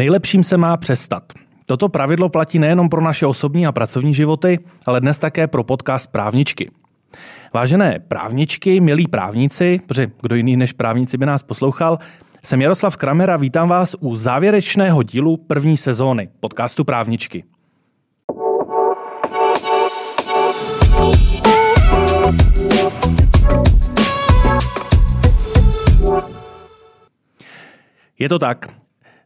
nejlepším se má přestat. Toto pravidlo platí nejenom pro naše osobní a pracovní životy, ale dnes také pro podcast Právničky. Vážené právničky, milí právníci, protože kdo jiný než právníci by nás poslouchal, jsem Jaroslav Kramer a vítám vás u závěrečného dílu první sezóny podcastu Právničky. Je to tak.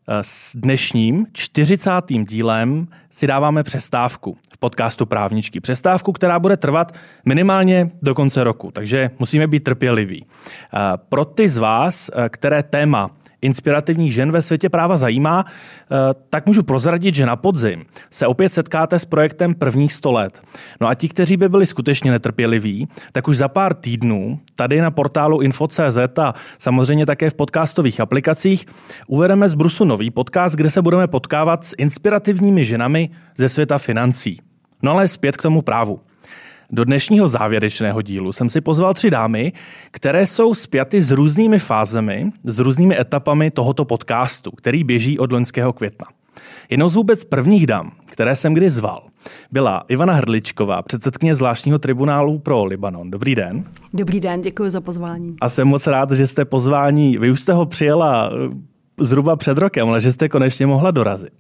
S dnešním 40. dílem si dáváme přestávku v podcastu Právničky. Přestávku, která bude trvat minimálně do konce roku, takže musíme být trpěliví. Pro ty z vás, které téma inspirativních žen ve světě práva zajímá, eh, tak můžu prozradit, že na podzim se opět setkáte s projektem prvních 100 let. No a ti, kteří by byli skutečně netrpěliví, tak už za pár týdnů tady na portálu info.cz a samozřejmě také v podcastových aplikacích uvedeme z Brusu nový podcast, kde se budeme potkávat s inspirativními ženami ze světa financí. No ale zpět k tomu právu. Do dnešního závěrečného dílu jsem si pozval tři dámy, které jsou spjaty s různými fázemi, s různými etapami tohoto podcastu, který běží od loňského května. Jednou z vůbec prvních dám, které jsem kdy zval, byla Ivana Hrdličková, předsedkyně zvláštního tribunálu pro Libanon. Dobrý den. Dobrý den, děkuji za pozvání. A jsem moc rád, že jste pozvání, vy už jste ho přijela eh, zhruba před rokem, ale že jste konečně mohla dorazit.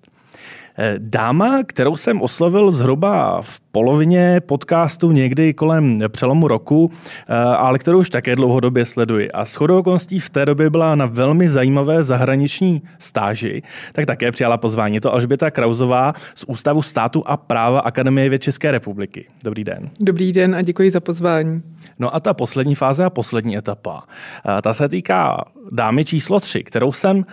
Eh, dáma, kterou jsem oslovil zhruba v polovině podcastu někdy kolem přelomu roku, eh, ale kterou už také dlouhodobě sleduji. A shodou okolností v té době byla na velmi zajímavé zahraniční stáži, tak také přijala pozvání. Je to Alžběta Krauzová z Ústavu státu a práva Akademie věd České republiky. Dobrý den. Dobrý den a děkuji za pozvání. No a ta poslední fáze a poslední etapa, eh, ta se týká dámy číslo tři, kterou jsem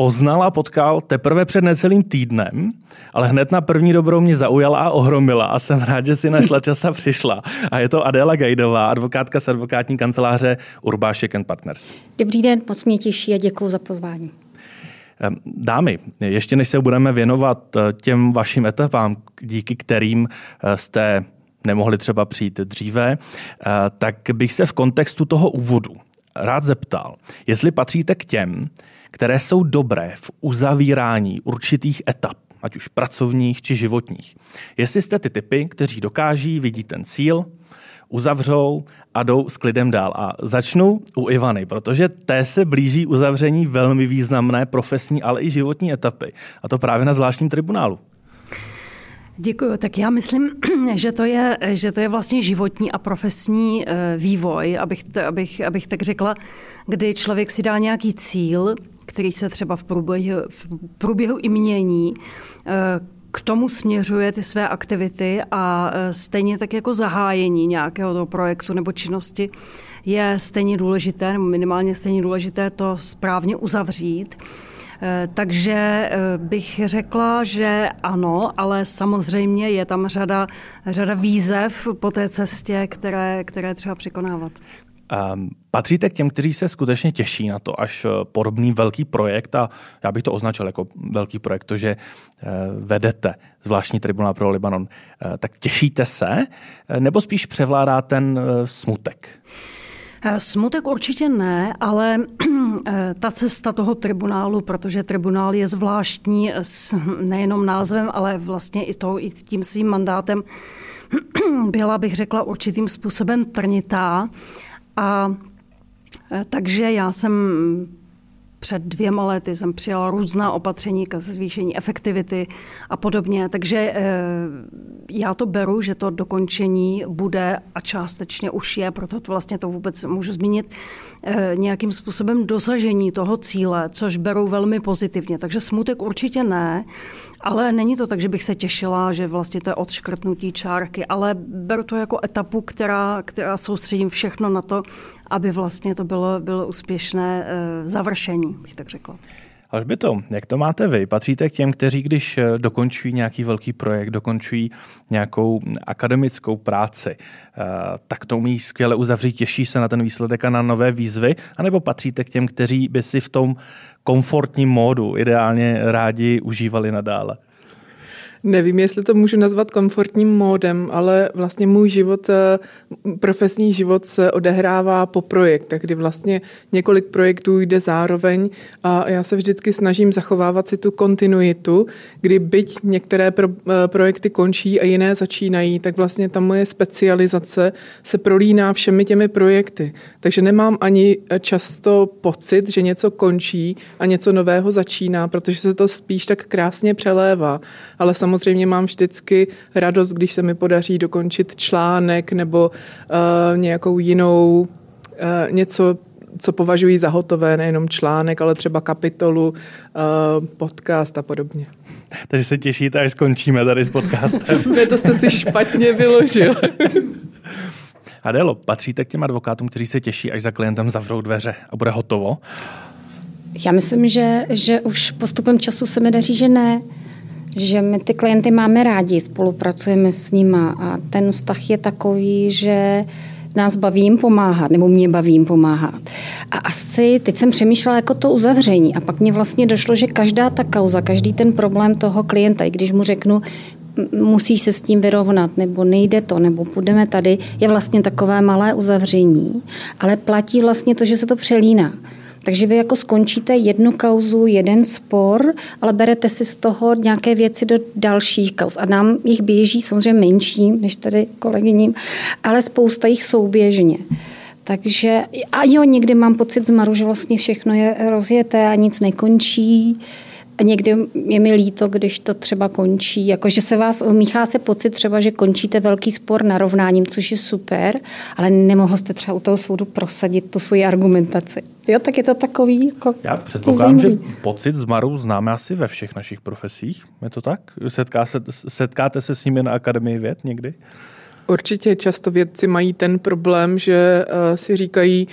poznal a potkal teprve před necelým týdnem, ale hned na první dobrou mě zaujala a ohromila a jsem rád, že si našla čas a přišla. A je to Adéla Gajdová, advokátka z advokátní kanceláře Urbášek Partners. Dobrý den, moc mě těší a děkuji za pozvání. Dámy, ještě než se budeme věnovat eh, těm vašim etapám, díky kterým eh, jste nemohli třeba přijít dříve, eh, tak bych se v kontextu toho úvodu rád zeptal, jestli patříte k těm, které jsou dobré v uzavírání určitých etap, ať už pracovních či životních. Jestli jste ty typy, kteří dokáží vidět ten cíl, uzavřou a jdou s klidem dál. A začnu u Ivany, protože té se blíží uzavření velmi významné profesní, ale i životní etapy. A to právě na zvláštním tribunálu. Děkuji. Tak já myslím, že to je, že to je vlastně životní a profesní eh, vývoj, abych, abych, abych tak řekla, kdy člověk si dá nějaký cíl, který se třeba v průběhu, v průběhu i mění, eh, k tomu směřuje ty své aktivity a eh, stejně tak jako zahájení nějakého toho projektu nebo činnosti je stejně důležité, nebo minimálně stejně důležité to správně uzavřít. Eh, takže bych řekla, že ano, ale samozřejmě je tam řada, řada výzev po té cestě, které, které třeba překonávat. Um, patříte k těm, kteří se skutečně těší na to, až eh, podobný velký projekt, a já bych to označil jako velký projekt, to, že uh, vedete zvláštní tribunál pro Libanon, uh, tak těšíte se, nebo spíš převládá ten smutek? Smutek určitě ne, ale ta cesta toho tribunálu, protože tribunál je zvláštní s nejenom názvem, ale vlastně i, to, i tím svým mandátem, byla, bych řekla, určitým způsobem trnitá. A takže já jsem před dvěma lety jsem přijala různá opatření k zvýšení efektivity a podobně. Takže e, já to beru, že to dokončení bude a částečně už je, proto to vlastně to vůbec můžu zmínit, e, nějakým způsobem dosažení toho cíle, což beru velmi pozitivně. Takže smutek určitě ne, ale není to tak, že bych se těšila, že vlastně to je odškrtnutí čárky, ale beru to jako etapu, která, která soustředím všechno na to, aby vlastně to bylo, bylo úspěšné uh, završení, bych tak řekla. to, jak to máte vy? Patříte k těm, kteří, když eh, dokončují nějaký velký projekt, dokončují nějakou akademickou práci, eh, tak to umí skvěle uzavřít, těší se na ten výsledek a na nové výzvy? A nebo patříte k těm, kteří by si v tom komfortním módu ideálně rádi užívali nadále? Nevím, jestli to můžu nazvat komfortním módem, ale vlastně můj život, eh, profesní život se odehrává po projektech, kdy vlastně několik projektů jde zároveň a já se vždycky snažím zachovávat si tu kontinuitu, kdy byť některé pro, eh, projekty končí a jiné začínají, tak vlastně ta moje specializace se prolíná všemi těmi projekty. Takže nemám ani často pocit, že něco končí a něco nového začíná, protože se to spíš tak krásně přelévá. Ale samozřejmě mám vždycky radost, když se mi podaří dokončit článek nebo uh, nějakou jinou, uh, něco, co považují za hotové, nejenom článek, ale třeba kapitolu, uh, podcast a podobně. Takže se těšíte, až skončíme tady s podcastem. ne, to jste si špatně vyložil. Adelo, patříte k těm advokátům, kteří se těší, až za klientem zavřou dveře a bude hotovo? Já myslím, že, že už postupem času se mi daří, že ne. Že my ty klienty máme rádi, spolupracujeme s nima a ten vztah je takový, že nás baví jim pomáhat, nebo mě baví jim pomáhat. A asi teď jsem přemýšlela jako to uzavření a pak mě vlastně došlo, že každá ta kauza, každý ten problém toho klienta, i když mu řeknu, musíš se s tím vyrovnat, nebo nejde to, nebo půjdeme tady, je vlastně takové malé uzavření, ale platí vlastně to, že se to přelíná. Takže vy jako skončíte jednu kauzu, jeden spor, ale berete si z toho nějaké věci do dalších kauz. A nám jich běží samozřejmě menší, než tady kolegyním, ale spousta jich souběžně. Takže a jo, někdy mám pocit zmaru, že vlastně všechno je rozjeté a nic nekončí. A někdy je mi líto, když to třeba končí, jakože se vás, míchá se pocit třeba, že končíte velký spor narovnáním, což je super, ale nemohl jste třeba u toho soudu prosadit tu svoji argumentaci. Jo, tak je to takový jako Já předpokládám, že pocit zmaru známe asi ve všech našich profesích. Je to tak? Setká se, setkáte se s nimi na Akademii věd někdy? Určitě často vědci mají ten problém, že uh, si říkají,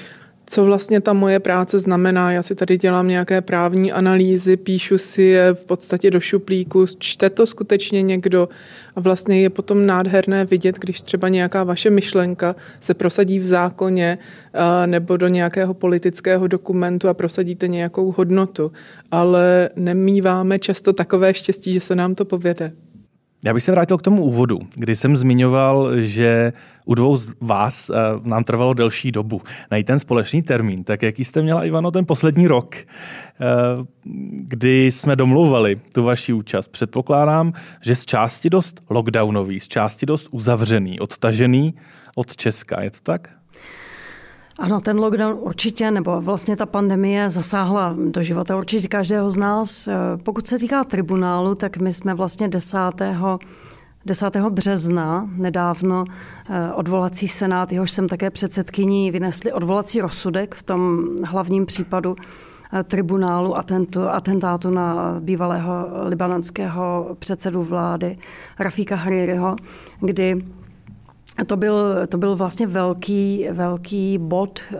co vlastně ta moje práce znamená. Já si tady dělám nějaké právní analýzy, píšu si je v podstatě do šuplíku, čte to skutečně někdo a vlastně je potom nádherné vidět, když třeba nějaká vaše myšlenka se prosadí v zákoně nebo do nějakého politického dokumentu a prosadíte nějakou hodnotu. Ale nemýváme často takové štěstí, že se nám to povede. Já bych se vrátil k tomu úvodu, kdy jsem zmiňoval, že u dvou z vás uh, nám trvalo delší dobu najít ten společný termín. Tak jaký jste měla, Ivano, ten poslední rok, uh, kdy jsme domlouvali tu vaši účast? Předpokládám, že z části dost lockdownový, z části dost uzavřený, odtažený od Česka. Je to tak? Ano, ten lockdown určitě, nebo vlastně ta pandemie zasáhla do života určitě každého z nás. Pokud se týká tribunálu, tak my jsme vlastně 10. 10. března nedávno eh, odvolací senát, jehož jsem také předsedkyní, vynesli odvolací rozsudek v tom hlavním případu eh, tribunálu atentu, atentátu na bývalého libanonského předsedu vlády Rafika Haririho, kdy to byl, to byl vlastně velký, velký bod eh,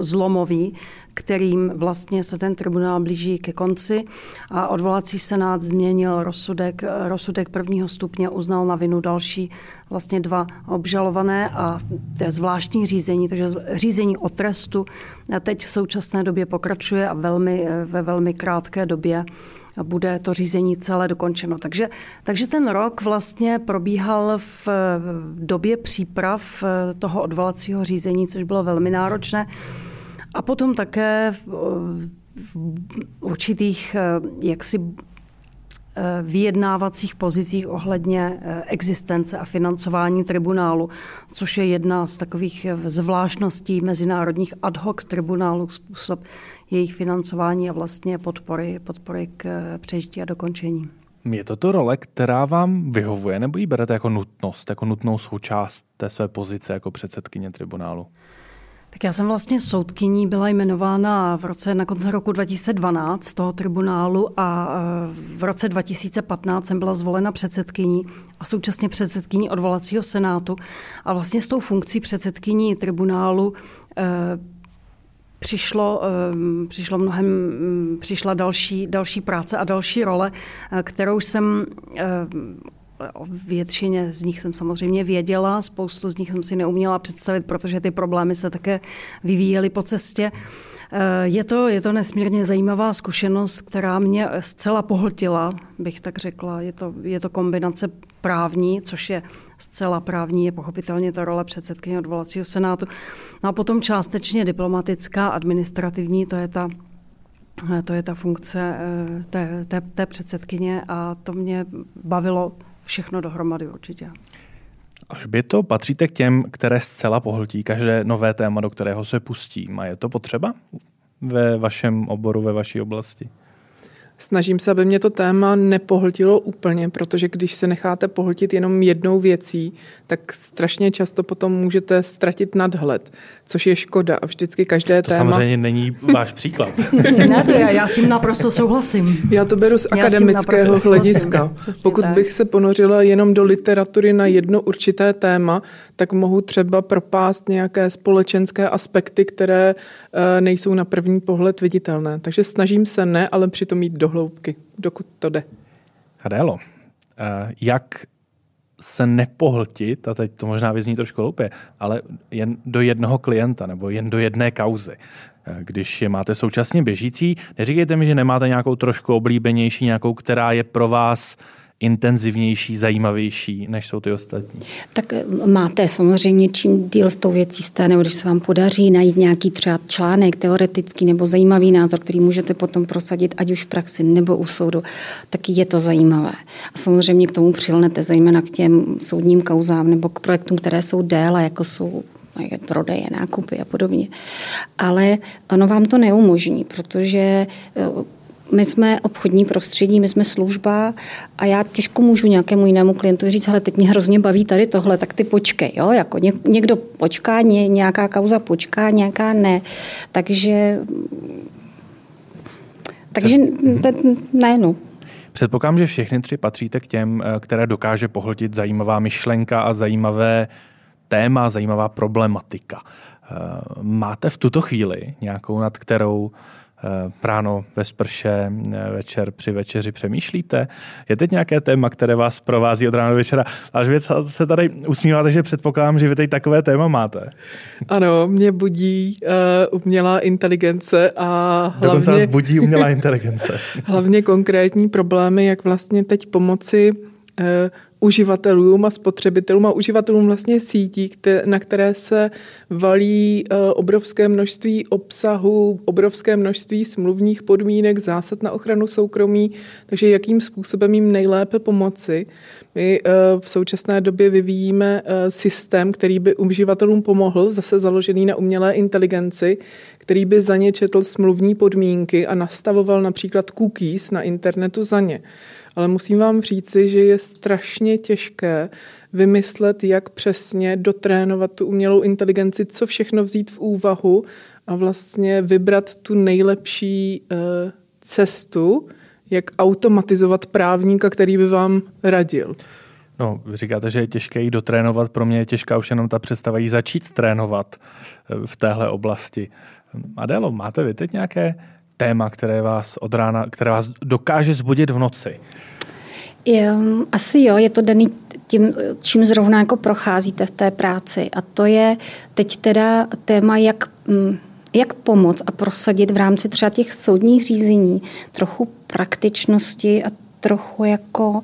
zlomový, kterým vlastně se ten tribunál blíží ke konci. A odvolací senát změnil rozsudek, rozsudek prvního stupně, uznal na vinu další vlastně dva obžalované a to je zvláštní řízení, takže řízení o trestu teď v současné době pokračuje a velmi, ve velmi krátké době bude to řízení celé dokončeno. Takže, takže ten rok vlastně probíhal v době příprav toho odvolacího řízení, což bylo velmi náročné. A potom také v, určitých eh, jaksi eh, vyjednávacích pozicích ohledně eh, existence a financování tribunálu, což je jedna z takových zvláštností mezinárodních ad hoc tribunálů, způsob jejich financování a vlastně podpory, podpory k přežití a dokončení. Je to to role, která vám vyhovuje, nebo ji berete jako nutnost, jako nutnou součást té své pozice jako předsedkyně tribunálu? Tak já jsem vlastně soudkyní byla jmenována v roce na konci roku 2012 toho tribunálu a e, v roce 2015 jsem byla zvolena předsedkyní a současně předsedkyní odvolacího senátu. A vlastně s tou funkcí předsedkyní tribunálu e, přišlo, e, přišlo mnohem, přišla další, další práce a další role, kterou jsem O většině z nich jsem samozřejmě věděla, spoustu z nich jsem si neuměla představit, protože ty problémy se také vyvíjely po cestě. Eh, je to, je to nesmírně zajímavá zkušenost, která mě zcela pohltila, bych tak řekla. Je to, je to kombinace právní, což je zcela právní, je pochopitelně ta role předsedkyně odvolacího senátu. No a potom částečně diplomatická, administrativní, to je ta to je ta funkce eh, té, té, té předsedkyně a to mě bavilo všechno dohromady určitě. to patříte k těm, které zcela pohltí každé nové téma, do kterého se pustí. A je to potřeba ve vašem oboru, ve vaší oblasti? Snažím se, aby mě to téma nepohltilo úplně, protože když se necháte pohltit jenom jednou věcí, tak strašně často potom můžete ztratit nadhled, což je škoda. A vždycky každé to téma... samozřejmě není váš příklad. ne, to já, já s tím naprosto souhlasím. Já to beru z já akademického hlediska. Pokud tak. bych se ponořila jenom do literatury na jedno určité téma, tak mohu třeba propást nějaké společenské aspekty, které uh, nejsou na první pohled viditelné. Takže snažím se ne, ale přitom mít do hloubky, dokud to jde. Adélo, eh, jak se nepohltit, a teď to možná vyzní trošku hloupě, ale jen do jednoho klienta nebo jen do jedné kauzy. Eh, když je máte současně běžící, neříkejte mi, že nemáte nějakou trošku oblíbenější, nějakou, která je pro vás intenzivnější, zajímavější, než jsou ty ostatní? Tak eh, máte samozřejmě, čím díl s tou věcí jste, nebo když se vám podaří najít nějaký třeba článek teoretický nebo zajímavý názor, který můžete potom prosadit, ať už v praxi nebo u soudu, tak je to zajímavé. A samozřejmě k tomu přilnete, zejména k těm soudním kauzám nebo k projektům, které jsou déle, jako jsou prodeje, nákupy a podobně. Ale ono vám to neumožní, protože eh, my jsme obchodní prostředí, my jsme služba a já těžko můžu nějakému jinému klientovi říct, ale teď mě hrozně baví tady tohle, tak ty počkej, jo, jako někdo počká, ně, nějaká kauza počká, nějaká ne. Takže takže ne, no. Předpokládám, že všechny tři patříte k těm, eh, které dokáže pohltit zajímavá myšlenka a zajímavé téma, zajímavá problematika. Eh, máte v tuto chvíli nějakou, nad kterou Eh, ráno ve sprše, eh, večer při večeři přemýšlíte? Je teď nějaké téma, které vás provází od rána do večera? Až věc se tady usmívá, takže předpokládám, že vy teď takové téma máte. Ano, mě budí uh, umělá inteligence a hlavně... Dokonce vás budí umělá inteligence. hlavně konkrétní problémy, jak vlastně teď pomoci uh, uživatelům a spotřebitelům a uživatelům vlastně sítí, na které se valí eh, obrovské množství obsahu, obrovské množství smluvních podmínek, zásad na ochranu soukromí, takže jakým způsobem jim nejlépe pomoci. My eh, v současné době vyvíjíme eh, systém, který by uživatelům pomohl, zase založený na umělé inteligenci, který by za ně četl smluvní podmínky a nastavoval například cookies na internetu za ně. Ale musím vám říci, že je strašně těžké vymyslet, jak přesně dotrénovat tu umělou inteligenci, co všechno vzít v úvahu a vlastně vybrat tu nejlepší uh, cestu, jak automatizovat právníka, který by vám radil. No, vy říkáte, že je těžké jí dotrénovat, pro mě je těžká už jenom ta představa jí začít trénovat eh, v téhle oblasti. Adélo, máte vy teď nějaké téma, které vás od rána, které vás dokáže zbudit v noci? Je, asi jo, je to daný tím, čím zrovna jako procházíte v té práci. A to je teď teda téma, jak, mm, jak pomoct a prosadit v rámci třeba těch soudních řízení trochu praktičnosti a trochu jako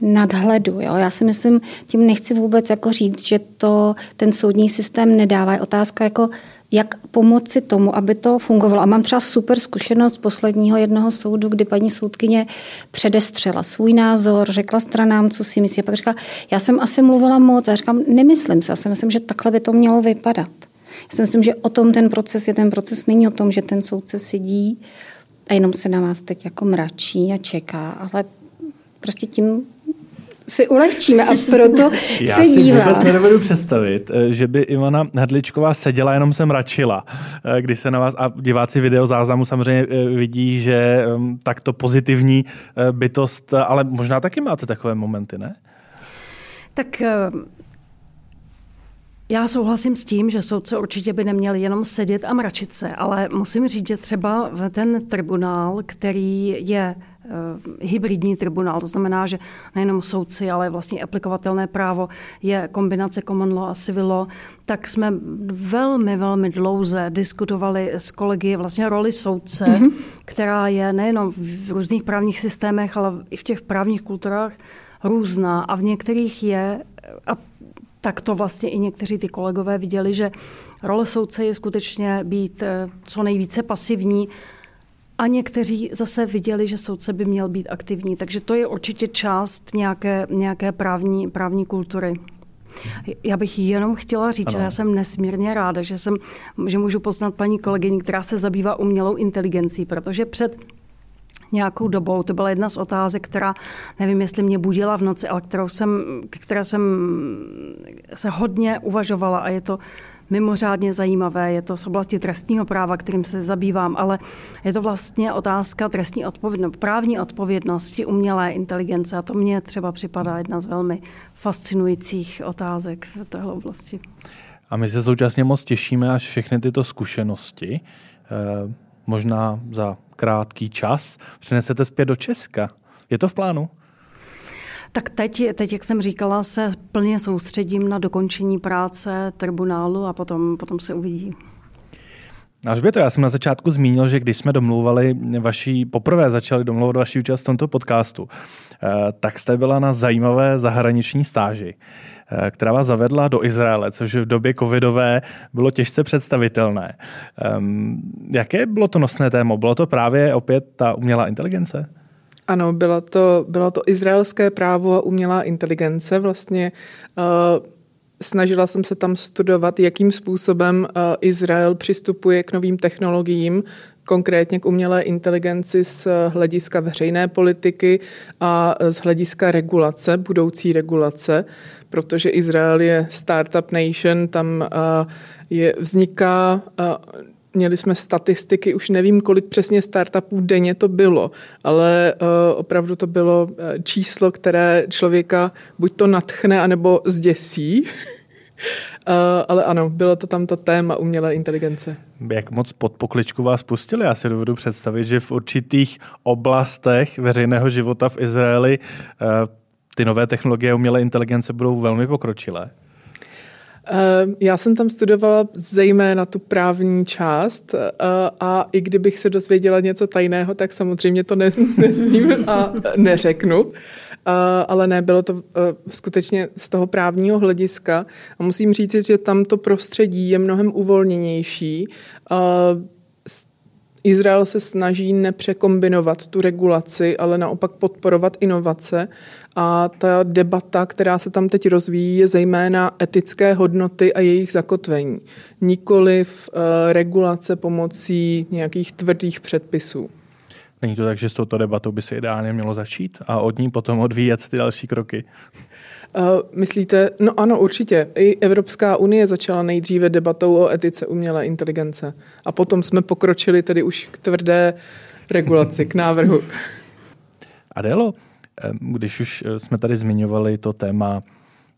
nadhledu. Jo? Já si myslím, tím nechci vůbec jako říct, že to ten soudní systém nedává. Je otázka jako jak pomoci tomu, aby to fungovalo. A mám třeba super zkušenost z posledního jednoho soudu, kdy paní soudkyně předestřela svůj názor, řekla stranám, co si myslí. A pak říkala, já jsem asi mluvila moc. A já říkám, nemyslím se, já si myslím, že takhle by to mělo vypadat. Já si myslím, že o tom ten proces je. Ten proces není o tom, že ten soudce sedí a jenom se na vás teď jako mračí a čeká, ale prostě tím si ulehčíme a proto Já se si dívá. vůbec nedovedu představit, eh, že by Ivana Hadličková seděla, jenom se mračila, eh, když se na vás, a diváci video záznamu samozřejmě eh, vidí, že ehm, takto pozitivní bytost, ale možná taky máte takové momenty, ne? Tak já souhlasím s tím, že soudce určitě by neměli jenom sedět a mračit se, ale musím říct, že třeba ten tribunál, který je hybridní tribunál. To znamená, že nejenom soudci, ale vlastně aplikovatelné právo je kombinace common law a civil law. Tak jsme velmi, velmi dlouze diskutovali s kolegy vlastně roli soudce, mm-hmm. která je nejenom v různých právních systémech, ale i v těch právních kulturách různá a v některých je, a tak to vlastně i někteří ty kolegové viděli, že role soudce je skutečně být eh, co nejvíce pasivní a někteří zase viděli, že soudce by měl být aktivní. Takže to je určitě část nějaké, nějaké právní, právní kultury. Já bych jenom chtěla říct, ano. že já jsem nesmírně ráda, že, jsem, že můžu poznat paní kolegyni, která se zabývá umělou inteligencí, protože před nějakou dobou. To byla jedna z otázek, která, nevím, jestli mě budila v noci, ale kterou jsem, které jsem se hodně uvažovala a je to mimořádně zajímavé. Je to z oblasti trestního práva, kterým se zabývám, ale je to vlastně otázka trestní odpovědnosti, právní odpovědnosti umělé inteligence a to mně třeba připadá jedna z velmi fascinujících otázek v téhle oblasti. A my se současně moc těšíme, až všechny tyto zkušenosti, eh, možná za krátký čas, přinesete zpět do Česka. Je to v plánu? Tak teď, teď, jak jsem říkala, se plně soustředím na dokončení práce tribunálu a potom, potom se uvidí. Až by to, já jsem na začátku zmínil, že když jsme domluvali vaší, poprvé začali domlouvat vaši účast v tomto podcastu, eh, tak jste byla na zajímavé zahraniční stáži, která vás zavedla do Izraele, což v době covidové bylo těžce představitelné. Ehm, jaké bylo to nosné téma? Bylo to právě opět ta umělá inteligence? Ano, bylo to, bylo to izraelské právo a umělá inteligence. Vlastně uh, snažila jsem se tam studovat, jakým způsobem uh, Izrael přistupuje k novým technologiím, konkrétně k umělé inteligenci z hlediska veřejné politiky a z hlediska regulace, budoucí regulace, protože Izrael je startup nation, tam uh, je, vzniká uh, Měli jsme statistiky, už nevím, kolik přesně startupů denně to bylo, ale uh, opravdu to bylo eh, číslo, které člověka buď to natchne, anebo zděsí. uh, ale ano, bylo to tam to téma umělé inteligence. Jak moc pod pokličku vás pustili? Já si dovedu představit, že v určitých oblastech veřejného života v Izraeli uh, ty nové technologie umělé inteligence budou velmi pokročilé. Eh, já jsem tam studovala zejména tu právní část a i kdybych se dozvěděla něco tajného, tak samozřejmě to ne, nesmím a neřeknu. Ale ne, bylo to skutečně z toho právního hlediska. A musím říct, že tam to prostředí je mnohem uvolněnější. Izrael se snaží nepřekombinovat tu regulaci, ale naopak podporovat inovace. A ta debata, která se tam teď rozvíjí, je zejména etické hodnoty a jejich zakotvení. Nikoliv uh, regulace pomocí nějakých tvrdých předpisů. Není to tak, že s touto debatou by se ideálně mělo začít a od ní potom odvíjet ty další kroky? Uh, myslíte, no ano, určitě. I Evropská unie začala nejdříve debatou o etice umělé inteligence. A potom jsme pokročili tedy už k tvrdé regulaci, k návrhu. Adelo, když už eh, jsme tady zmiňovali to téma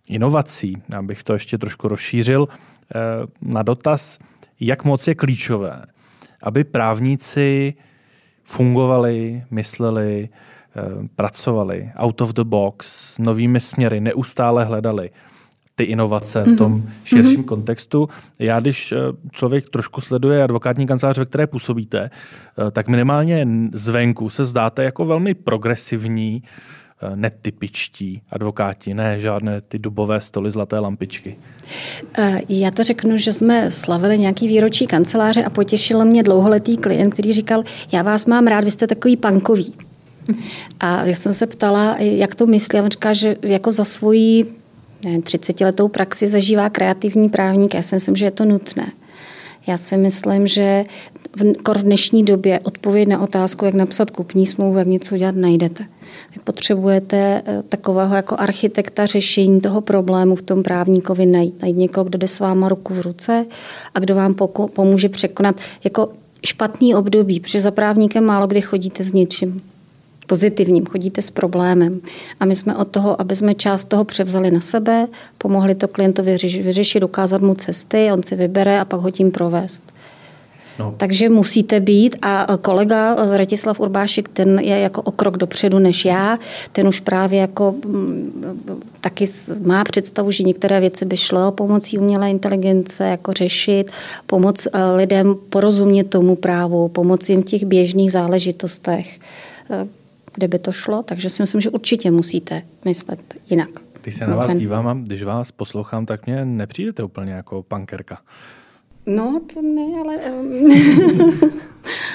inovací, abych to ještě trošku rozšířil, eh, na dotaz, jak moc je klíčové, aby právníci fungovali, mysleli, Eh, pracovali out of the box, novými směry, neustále hledali ty inovace v tom mhm. širším mm-hmm. kontextu. Já, když eh, člověk trošku sleduje advokátní kancelář, ve které působíte, eh, tak minimálně zvenku se zdáte jako velmi progresivní, netypičtí advokáti, ne žádné ty dubové stoly, zlaté lampičky. Já to řeknu, že jsme slavili nějaký výročí kanceláře a potěšil mě dlouholetý klient, který říkal, já vás mám rád, vy jste takový pankový. A já jsem se ptala, jak to myslí, a on říká, že jako za svoji 30 letou praxi zažívá kreativní právník. Já si myslím, že je to nutné. Já si myslím, že v, v dnešní době odpověď na otázku, jak napsat kupní smlouvu, jak něco dělat, najdete. Vy potřebujete eh, takového jako architekta řešení toho problému v tom právníkovi najít. Najít někoho, kdo jde s váma ruku v ruce a kdo vám pomůže překonat jako špatný období, protože za právníkem málo kdy chodíte s něčím pozitivním, chodíte s problémem. A my jsme od toho, aby jsme část toho převzali na sebe, pomohli to klientovi vyřešit, ukázat mu cesty, on si vybere a pak ho tím provést. No. Takže musíte být a kolega Retislav Urbášek, ten je jako o krok dopředu než já, ten už právě jako taky má představu, že některé věci by šlo pomocí umělé inteligence jako řešit, pomoc eh, lidem porozumět tomu právu, pomoci jim v těch běžných záležitostech, eh, kde by to šlo, takže si myslím, že určitě musíte myslet jinak. Když se na vás dívám a když vás poslouchám, tak mě nepřijdete úplně jako pankerka. No, to ne, ale...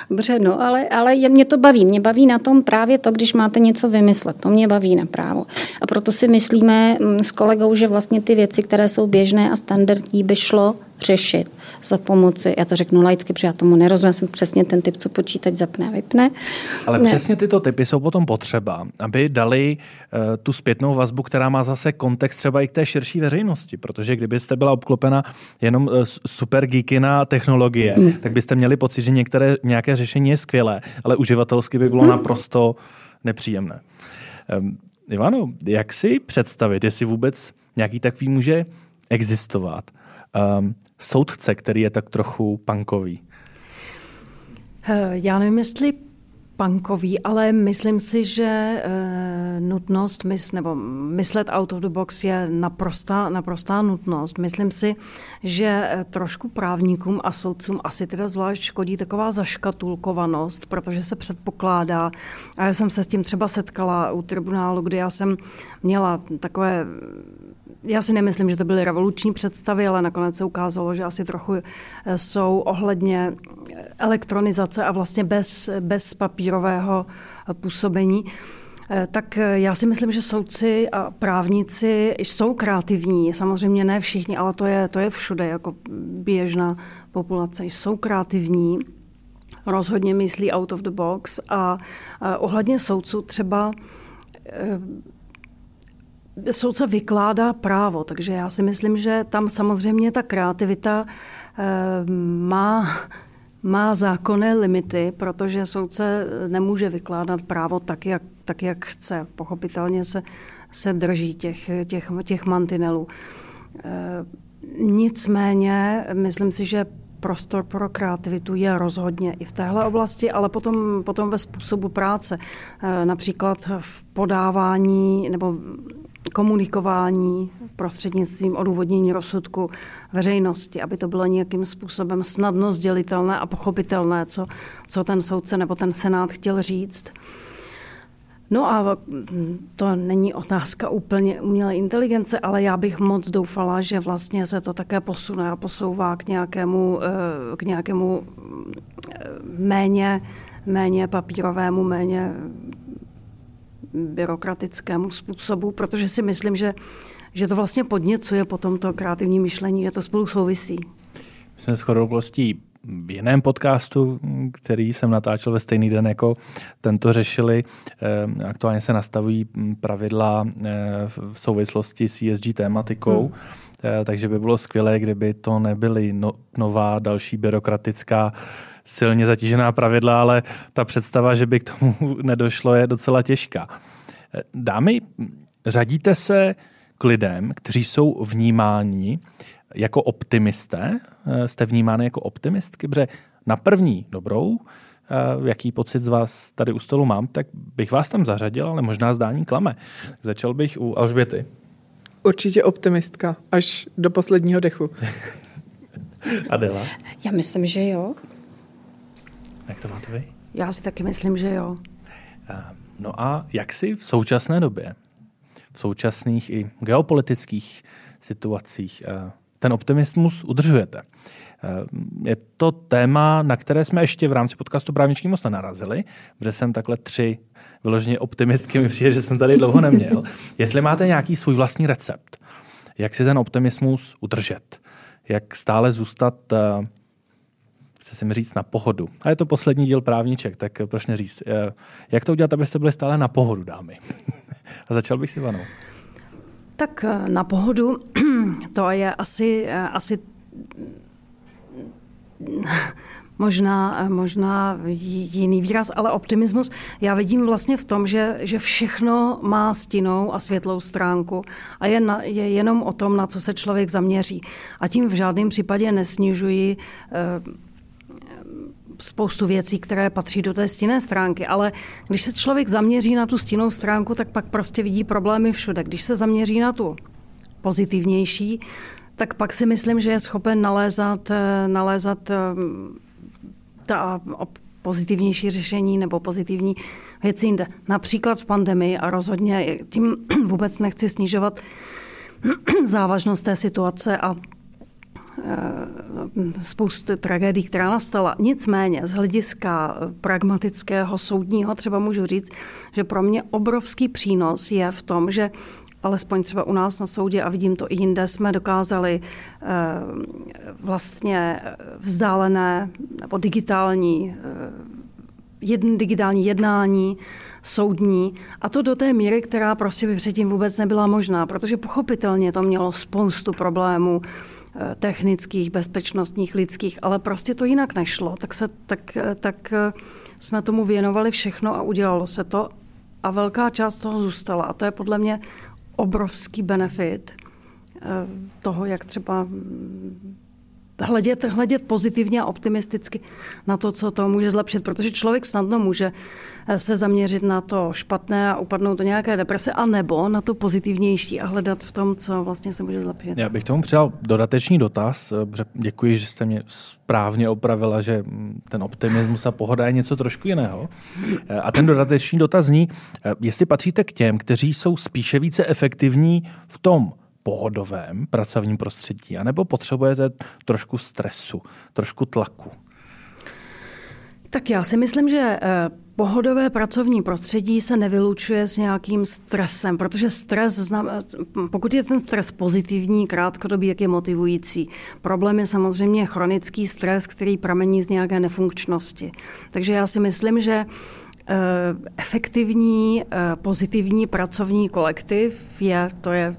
Dobře, no, ale, ale je, mě to baví. Mě baví na tom právě to, když máte něco vymyslet. To mě baví na právo. A proto si myslíme mm, s kolegou, že vlastně ty věci, které jsou běžné a standardní, by šlo řešit za pomoci, já to řeknu laicky, protože já tomu nerozumím, jsem přesně ten typ, co počítač zapne a vypne. Ale ne. přesně tyto typy jsou potom potřeba, aby dali uh, tu zpětnou vazbu, která má zase kontext třeba i k té širší veřejnosti, protože kdybyste byla obklopena jenom uh, super geeky na technologie, mm. tak byste měli pocit, že některé, nějaké řešení je skvělé, ale uživatelsky by bylo mm. naprosto nepříjemné. Um, Ivano, jak si představit, jestli vůbec nějaký takový může existovat, um, soudce, který je tak trochu punkový? Eh, já nevím, jestli punkový, ale myslím si, že e, nutnost mys, nebo myslet out of the box je naprostá, naprostá nutnost. Myslím si, že eh, trošku právníkům a soudcům asi teda zvlášť škodí taková zaškatulkovanost, protože se předpokládá, a já jsem se s tím třeba setkala u tribunálu, kdy já jsem měla takové já si nemyslím, že to byly revoluční představy, ale nakonec se ukázalo, že asi trochu eh, jsou ohledně elektronizace a vlastně bez, bez papírového eh, působení. Eh, tak já si myslím, že soudci a právníci jsou kreativní. Samozřejmě ne všichni, ale to je, to je všude jako běžná populace. Jsou kreativní, rozhodně myslí out of the box a ohledně soudců třeba soudce vykládá právo, takže já si myslím, že tam samozřejmě ta kreativita eh, má, má zákonné limity, protože soudce nemůže vykládat právo tak, jak, tak, jak chce. Pochopitelně se, se drží těch, těch, těch mantinelů. Eh, nicméně, myslím si, že prostor pro kreativitu je rozhodně i v téhle oblasti, ale potom, potom ve způsobu práce. Eh, například v podávání nebo komunikování prostřednictvím odůvodnění rozsudku veřejnosti, aby to bylo nějakým způsobem snadno sdělitelné a pochopitelné, co, co ten soudce nebo ten senát chtěl říct. No a to není otázka úplně umělé inteligence, ale já bych moc doufala, že vlastně se to také posune a posouvá k nějakému, eh, k nějakému eh, méně, méně papírovému, méně byrokratickému způsobu, protože si myslím, že, že to vlastně podněcuje potom to kreativní myšlení, že to spolu souvisí. My jsme shodou v jiném podcastu, který jsem natáčel ve stejný den jako tento řešili. Eh, aktuálně se nastavují pravidla eh, v souvislosti s ESG tématikou, hmm. Eh, takže by bylo skvělé, kdyby to nebyly no, nová další byrokratická silně zatížená pravidla, ale ta představa, že by k tomu nedošlo, je docela těžká. Dámy, řadíte se k lidem, kteří jsou vnímáni jako optimisté? Jste vnímány jako optimistky? Protože na první dobrou, eh, jaký pocit z vás tady u stolu mám, tak bych vás tam zařadil, ale možná zdání klame. Začal bych u Alžběty. Určitě optimistka, až do posledního dechu. Adela? Já myslím, že jo. Jak to máte vy? Já si taky myslím, že jo. No a jak si v současné době, v současných i geopolitických situacích ten optimismus udržujete? Je to téma, na které jsme ještě v rámci podcastu Právničký most nenarazili, protože jsem takhle tři vyloženě optimistky mi přijde, že jsem tady dlouho neměl. Jestli máte nějaký svůj vlastní recept, jak si ten optimismus udržet, jak stále zůstat chce si mi říct na pohodu. A je to poslední díl právníček, tak proč neříct. Eh, jak to udělat, abyste byli stále na pohodu, dámy? A začal bych si Ivanou. Tak eh, na pohodu to je asi, eh, asi možná, možná jiný výraz, ale optimismus já vidím vlastně v tom, že, že všechno má stinnou a světlou stránku a je, na, je jenom o tom, na co se člověk zaměří. A tím v žádném případě nesnižuji spoustu věcí, které patří do té stinné stránky, ale když se člověk zaměří na tu stinnou stránku, tak pak prostě vidí problémy všude. Když se zaměří na tu pozitivnější, tak pak si myslím, že je schopen nalézat, eh, nalézat eh, ta pozitivnější řešení nebo pozitivní věci jinde. Například v pandemii a rozhodně tím vůbec nechci snižovat závažnost té situace a spoustu tragédií, která nastala. Nicméně z hlediska pragmatického soudního třeba můžu říct, že pro mě obrovský přínos je v tom, že alespoň třeba u nás na soudě a vidím to i jinde, jsme dokázali eh, vlastně vzdálené nebo digitální eh, jedn, digitální jednání soudní a to do té míry, která prostě by předtím vůbec nebyla možná, protože pochopitelně to mělo spoustu problémů eh, technických, bezpečnostních, lidských, ale prostě to jinak nešlo, tak, se, tak, tak jsme tomu věnovali všechno a udělalo se to a velká část toho zůstala. A to je podle mě obrovský benefit eh, toho, jak třeba hledět, hledět pozitivně a optimisticky na to, co to může zlepšit, protože člověk snadno může eh, se zaměřit na to špatné a upadnout do nějaké deprese, anebo na to pozitivnější a hledat v tom, co vlastně se může zlepšit. Já bych tomu přidal dodatečný dotaz. Eh, děkuji, že jste mě správně opravila, že mm, ten optimismus a pohoda je něco trošku jiného. Eh, a ten dodatečný dotaz zní, jestli patříte k těm, kteří jsou spíše více efektivní v tom, pohodovém pracovním prostředí, anebo potřebujete trošku stresu, trošku tlaku? Tak já si myslím, že eh, pohodové pracovní prostředí se nevylučuje s nějakým stresem, protože stres, pokud je ten stres pozitivní, krátkodobý, jak je motivující. Problém je samozřejmě chronický stres, který pramení z nějaké nefunkčnosti. Takže já si myslím, že eh, efektivní, eh, pozitivní pracovní kolektiv je, to je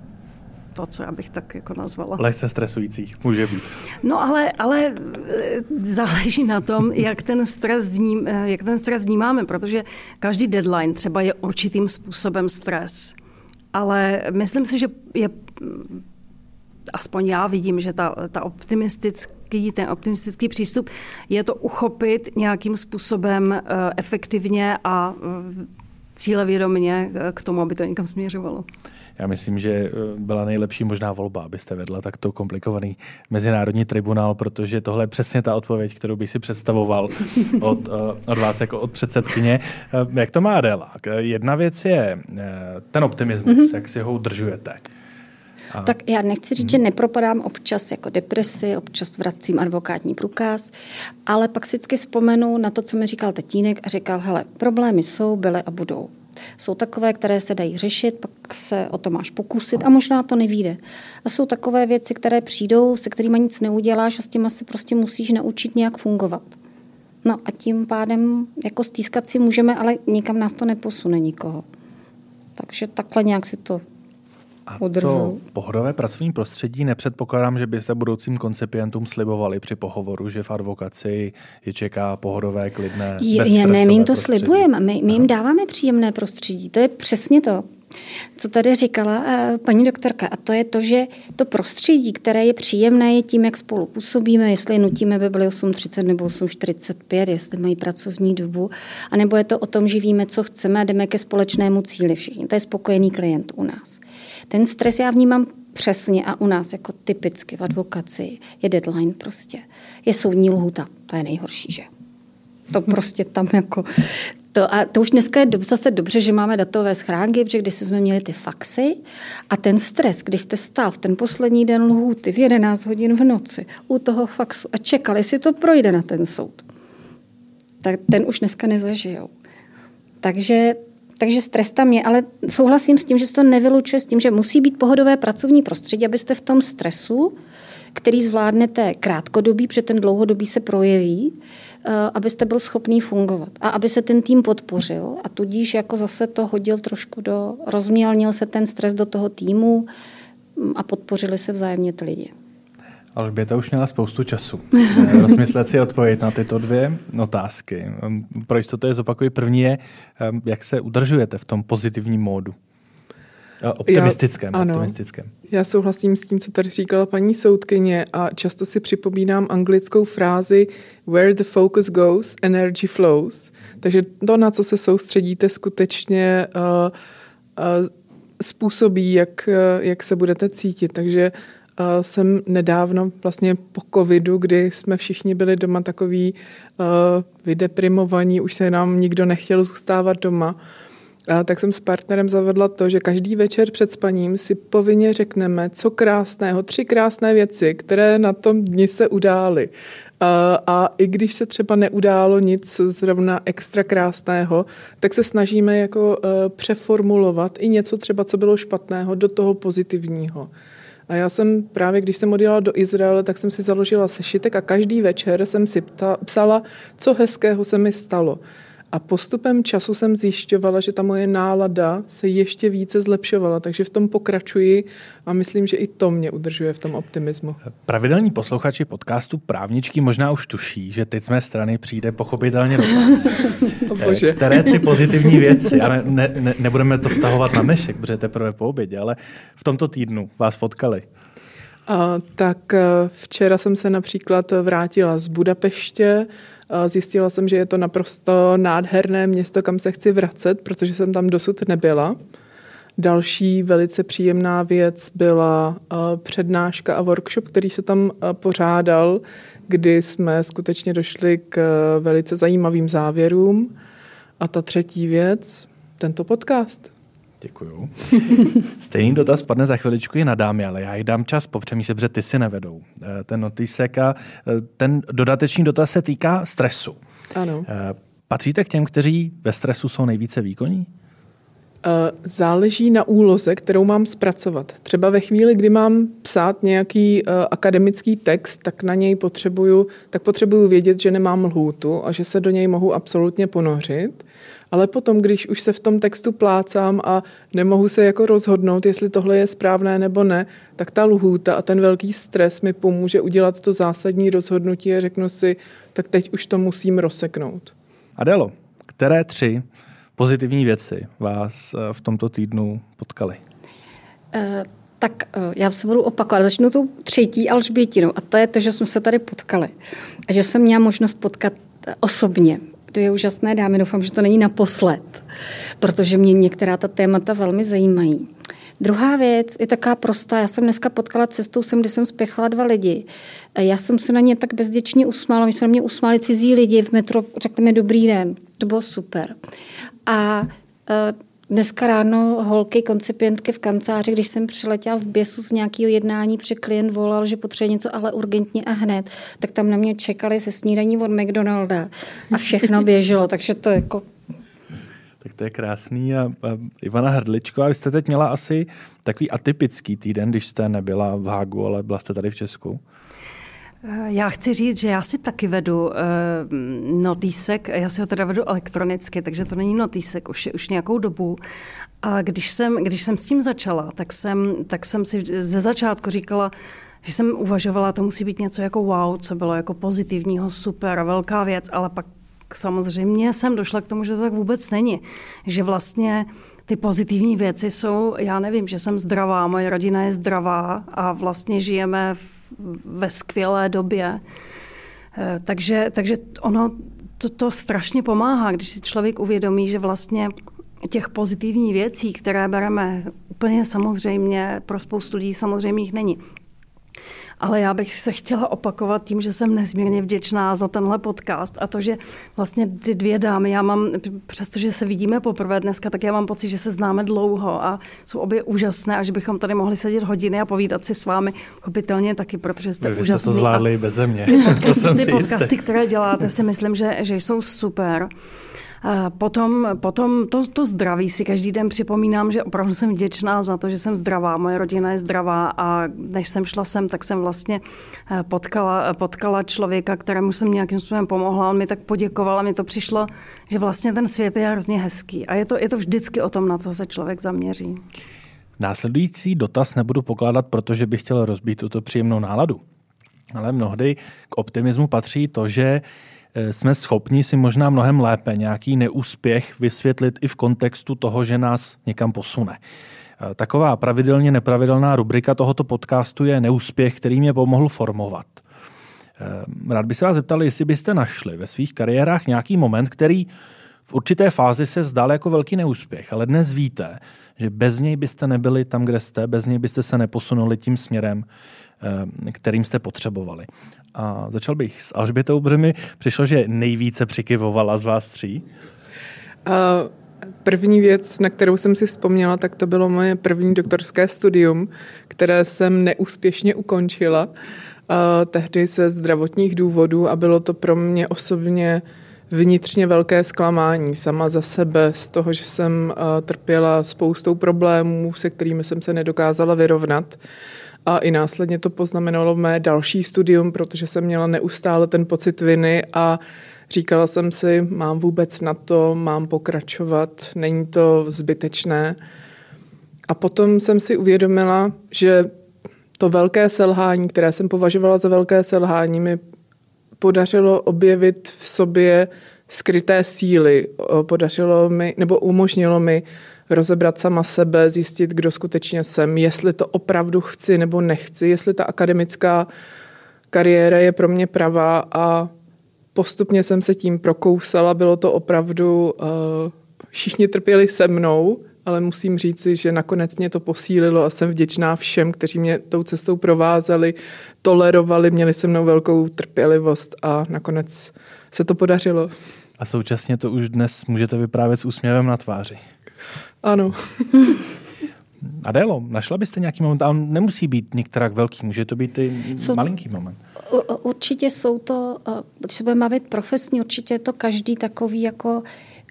to, co já bych tak jako nazvala. Lehce stresující, může být. No ale, ale e, záleží na tom, jak ten, stres vním, e, jak ten stres vnímáme, protože každý deadline třeba je určitým způsobem stres. Ale myslím si, že je aspoň já vidím, že ta, ta optimistický, ten optimistický přístup je to uchopit nějakým způsobem e, efektivně a cílevědomně k tomu, aby to někam směřovalo. Já myslím, že eh, byla nejlepší možná volba, abyste vedla takto komplikovaný mezinárodní tribunál, protože tohle je přesně ta odpověď, kterou bych si představoval od, eh, od vás jako od předsedkyně. Eh, jak to má Adela? Jedna věc je ten optimismus, mm-hmm. jak si ho udržujete. A... Tak já nechci říct, že nepropadám občas jako depresi, občas vracím advokátní průkaz, ale pak si vždycky vzpomenu na to, co mi říkal tatínek a říkal, hele, problémy jsou, byly a budou. Jsou takové, které se dají řešit, pak se o to máš pokusit a možná to nevíde. A jsou takové věci, které přijdou, se kterými nic neuděláš a s těma se prostě musíš naučit nějak fungovat. No a tím pádem jako stýskat si můžeme, ale nikam nás to neposune nikoho. Takže takhle nějak si to a udržu. to pohodové pracovní prostředí nepředpokládám, že byste budoucím koncipientům slibovali při pohovoru, že v advokaci je čeká pohodové, klidné, je, Ne, my jim to prostředí. slibujeme, my, my jim dáváme příjemné prostředí, to je přesně to co tady říkala uh, paní doktorka. A to je to, že to prostředí, které je příjemné, je tím, jak spolu působíme, jestli nutíme, aby byly 8.30 nebo 8.45, jestli mají pracovní dobu, anebo je to o tom, že víme, co chceme a jdeme ke společnému cíli všichni. To je spokojený klient u nás. Ten stres já vnímám přesně a u nás jako typicky v advokaci je deadline prostě. Je soudní lhuta, to je nejhorší, že? To prostě tam jako, to, a to už dneska je zase dobře, že máme datové schránky, protože když jsme měli ty faxy a ten stres, když jste stál v ten poslední den lhůty v 11 hodin v noci u toho faxu a čekali, jestli to projde na ten soud, tak ten už dneska nezažijou. Takže, takže stres tam je, ale souhlasím s tím, že se to nevylučuje s tím, že musí být pohodové pracovní prostředí, abyste v tom stresu, který zvládnete krátkodobí, protože ten dlouhodobý se projeví, Eh, abyste byl schopný fungovat a aby se ten tým podpořil a tudíž jako zase to hodil trošku do, rozmělnil se ten stres do toho týmu mm, a podpořili se vzájemně ty lidi. Alžběta už měla spoustu času. Eh, rozmyslet si odpověď na tyto dvě otázky. Pro jistotu je zopakuji. První je, jak se udržujete v tom pozitivním módu? Optimistickém, já, ano, optimistickém. Já souhlasím s tím, co tady říkala paní soudkyně a často si připomínám anglickou frázi where the focus goes, energy flows. Takže to, na co se soustředíte, skutečně uh, uh, způsobí, jak, jak se budete cítit. Takže uh, jsem nedávno vlastně po covidu, kdy jsme všichni byli doma takový uh, vydeprimovaní, už se nám nikdo nechtěl zůstávat doma, tak jsem s partnerem zavedla to, že každý večer před spaním si povinně řekneme, co krásného, tři krásné věci, které na tom dni se udály. A, a i když se třeba neudálo nic zrovna extra krásného, tak se snažíme jako uh, přeformulovat i něco třeba, co bylo špatného, do toho pozitivního. A já jsem právě, když jsem odjela do Izraele, tak jsem si založila sešitek a každý večer jsem si psala, co hezkého se mi stalo. A postupem času jsem zjišťovala, že ta moje nálada se ještě více zlepšovala, takže v tom pokračuji a myslím, že i to mě udržuje v tom optimismu. Pravidelní posluchači podcastu Právničky možná už tuší, že teď z mé strany přijde pochopitelně dotaz. Bože. Které tři pozitivní věci, a ne, ne, nebudeme to vztahovat na dnešek, protože teprve po obědě, ale v tomto týdnu vás potkali. A, tak e, včera jsem se například vrátila z Budapeště, Zjistila jsem, že je to naprosto nádherné město, kam se chci vracet, protože jsem tam dosud nebyla. Další velice příjemná věc byla přednáška a workshop, který se tam pořádal, kdy jsme skutečně došli k velice zajímavým závěrům. A ta třetí věc, tento podcast. Děkuju. Stejný dotaz padne za chviličku i na dámy, ale já jí dám čas popřemýšlet, protože ty si nevedou. Eh, ten notýsek a eh, ten dodatečný dotaz se týká stresu. Ano. Eh, patříte k těm, kteří ve stresu jsou nejvíce výkonní? Záleží na úloze, kterou mám zpracovat. Třeba ve chvíli, kdy mám psát nějaký uh, akademický text, tak na něj potřebuju, tak potřebuju vědět, že nemám lhůtu a že se do něj mohu absolutně ponořit. Ale potom, když už se v tom textu plácám a nemohu se jako rozhodnout, jestli tohle je správné nebo ne, tak ta lhůta a ten velký stres mi pomůže udělat to zásadní rozhodnutí a řeknu si, tak teď už to musím rozseknout. Adelo, které tři pozitivní věci vás eh, v tomto týdnu potkaly? Uh, tak uh, já se budu opakovat. Začnu tou třetí Alžbětinou a to je to, že jsme se tady potkali a že jsem měla možnost potkat osobně dvě úžasné dámy. Doufám, že to není naposled, protože mě některá ta témata velmi zajímají. Druhá věc je taková prostá. Já jsem dneska potkala cestou sem, kde jsem spěchala dva lidi. Já jsem se na ně tak bezděčně usmála. My se na mě usmáli cizí lidi v metro, řekli mi dobrý den. To bylo super. A e, Dneska ráno holky, koncipientky v kanceláři, když jsem přiletěla v běsu z nějakého jednání, protože klient volal, že potřebuje něco, ale urgentně a hned, tak tam na mě čekali se snídaní od McDonalda a všechno běželo, takže to jako tak to je krásný. A, a Ivana Hrdličko, a vy jste teď měla asi takový atypický týden, když jste nebyla v Hágu, ale byla jste tady v Česku. Já chci říct, že já si taky vedu uh, notýsek, já si ho teda vedu elektronicky, takže to není notýsek už, už nějakou dobu. A když jsem, když jsem s tím začala, tak jsem, tak jsem si ze začátku říkala, že jsem uvažovala, to musí být něco jako wow, co bylo jako pozitivního, super, velká věc, ale pak samozřejmě jsem došla k tomu, že to tak vůbec není. Že vlastně ty pozitivní věci jsou, já nevím, že jsem zdravá, moje rodina je zdravá a vlastně žijeme v ve skvělé době. Eh, takže, takže ono to, to strašně pomáhá, když si člověk uvědomí, že vlastně těch pozitivních věcí, které bereme úplně samozřejmě, pro spoustu lidí samozřejmě jich není. Ale já bych se chtěla opakovat tím, že jsem nezmírně vděčná za tenhle podcast a to, že vlastně ty dvě dámy, já mám, přestože se vidíme poprvé dneska, tak já mám pocit, že se známe dlouho a jsou obě úžasné a že bychom tady mohli sedět hodiny a povídat si s vámi chopitelně taky, protože jste Vy úžasní. jste to zvládli bez mě. Ty podcasty, ty podcasty které děláte, si myslím, že, že jsou super. Potom, potom to, to zdraví si každý den připomínám, že opravdu jsem vděčná za to, že jsem zdravá, moje rodina je zdravá a než jsem šla sem, tak jsem vlastně eh, potkala, potkala člověka, kterému jsem nějakým způsobem pomohla. On mi tak poděkoval a mi to přišlo, že vlastně ten svět je hrozně hezký. A je to, je to vždycky o tom, na co se člověk zaměří. Následující dotaz nebudu pokládat, protože bych chtěl rozbít tuto příjemnou náladu. Ale mnohdy k optimismu patří to, že eh, jsme schopni si možná mnohem lépe nějaký neúspěch vysvětlit i v kontextu toho, že nás někam posune. Eh, taková pravidelně nepravidelná rubrika tohoto podcastu je neúspěch, který mě pomohl formovat. Rád bych se vás zeptal, jestli byste našli ve svých kariérách nějaký moment, který v určité fázi se zdál jako velký neúspěch, ale dnes víte, že bez něj byste nebyli tam, kde jste, bez něj byste se neposunuli tím směrem, eh, kterým jste potřebovali. A začal bych s Alžbětou, protože mi přišlo, že nejvíce přikyvovala z vás tří. Uh... První věc, na kterou jsem si vzpomněla, tak to bylo moje první doktorské studium, které jsem neúspěšně ukončila. Uh, tehdy ze zdravotních důvodů a bylo to pro mě osobně vnitřně velké zklamání sama za sebe z toho, že jsem eh, trpěla spoustou problémů, se kterými jsem se nedokázala vyrovnat. A i následně to poznamenalo mé další studium, protože jsem měla neustále ten pocit viny a říkala jsem si, mám vůbec na to, mám pokračovat, není to zbytečné. A potom jsem si uvědomila, že to velké selhání, které jsem považovala za velké selhání, mi podařilo objevit v sobě skryté síly. Podařilo mi, nebo umožnilo mi rozebrat sama sebe, zjistit, kdo skutečně jsem, jestli to opravdu chci nebo nechci, jestli ta akademická kariéra je pro mě pravá a postupně jsem se tím prokousala, bylo to opravdu, uh, všichni trpěli se mnou, ale musím říci, že nakonec mě to posílilo a jsem vděčná všem, kteří mě tou cestou provázeli, tolerovali, měli se mnou velkou trpělivost a nakonec se to podařilo. A současně to už dnes můžete vyprávět s úsměvem na tváři. Ano. Adélo, našla byste nějaký moment, ale nemusí být některá velký, může to být i jsou, malinký moment. Určitě jsou to, když se budeme bavit profesně, určitě je to každý takový jako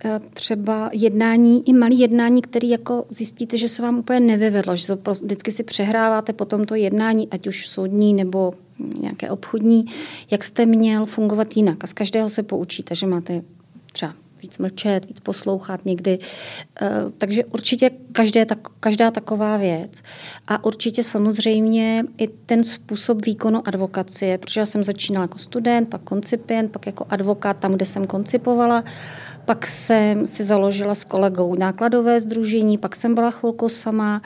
Eh, třeba jednání, i malý jednání, který jako zjistíte, že se vám úplně nevyvedlo, že to vždycky si přehráváte potom to jednání, ať už soudní nebo nějaké obchodní, jak jste měl fungovat jinak. A z každého se poučíte, že máte třeba víc mlčet, víc poslouchat někdy. Eh, takže určitě každé, každá taková věc. A určitě samozřejmě i ten způsob výkonu advokacie, protože já jsem začínala jako student, pak koncipient, pak jako advokát tam, kde jsem koncipovala. Pak jsem si založila s kolegou nákladové združení, pak jsem byla chvilku sama.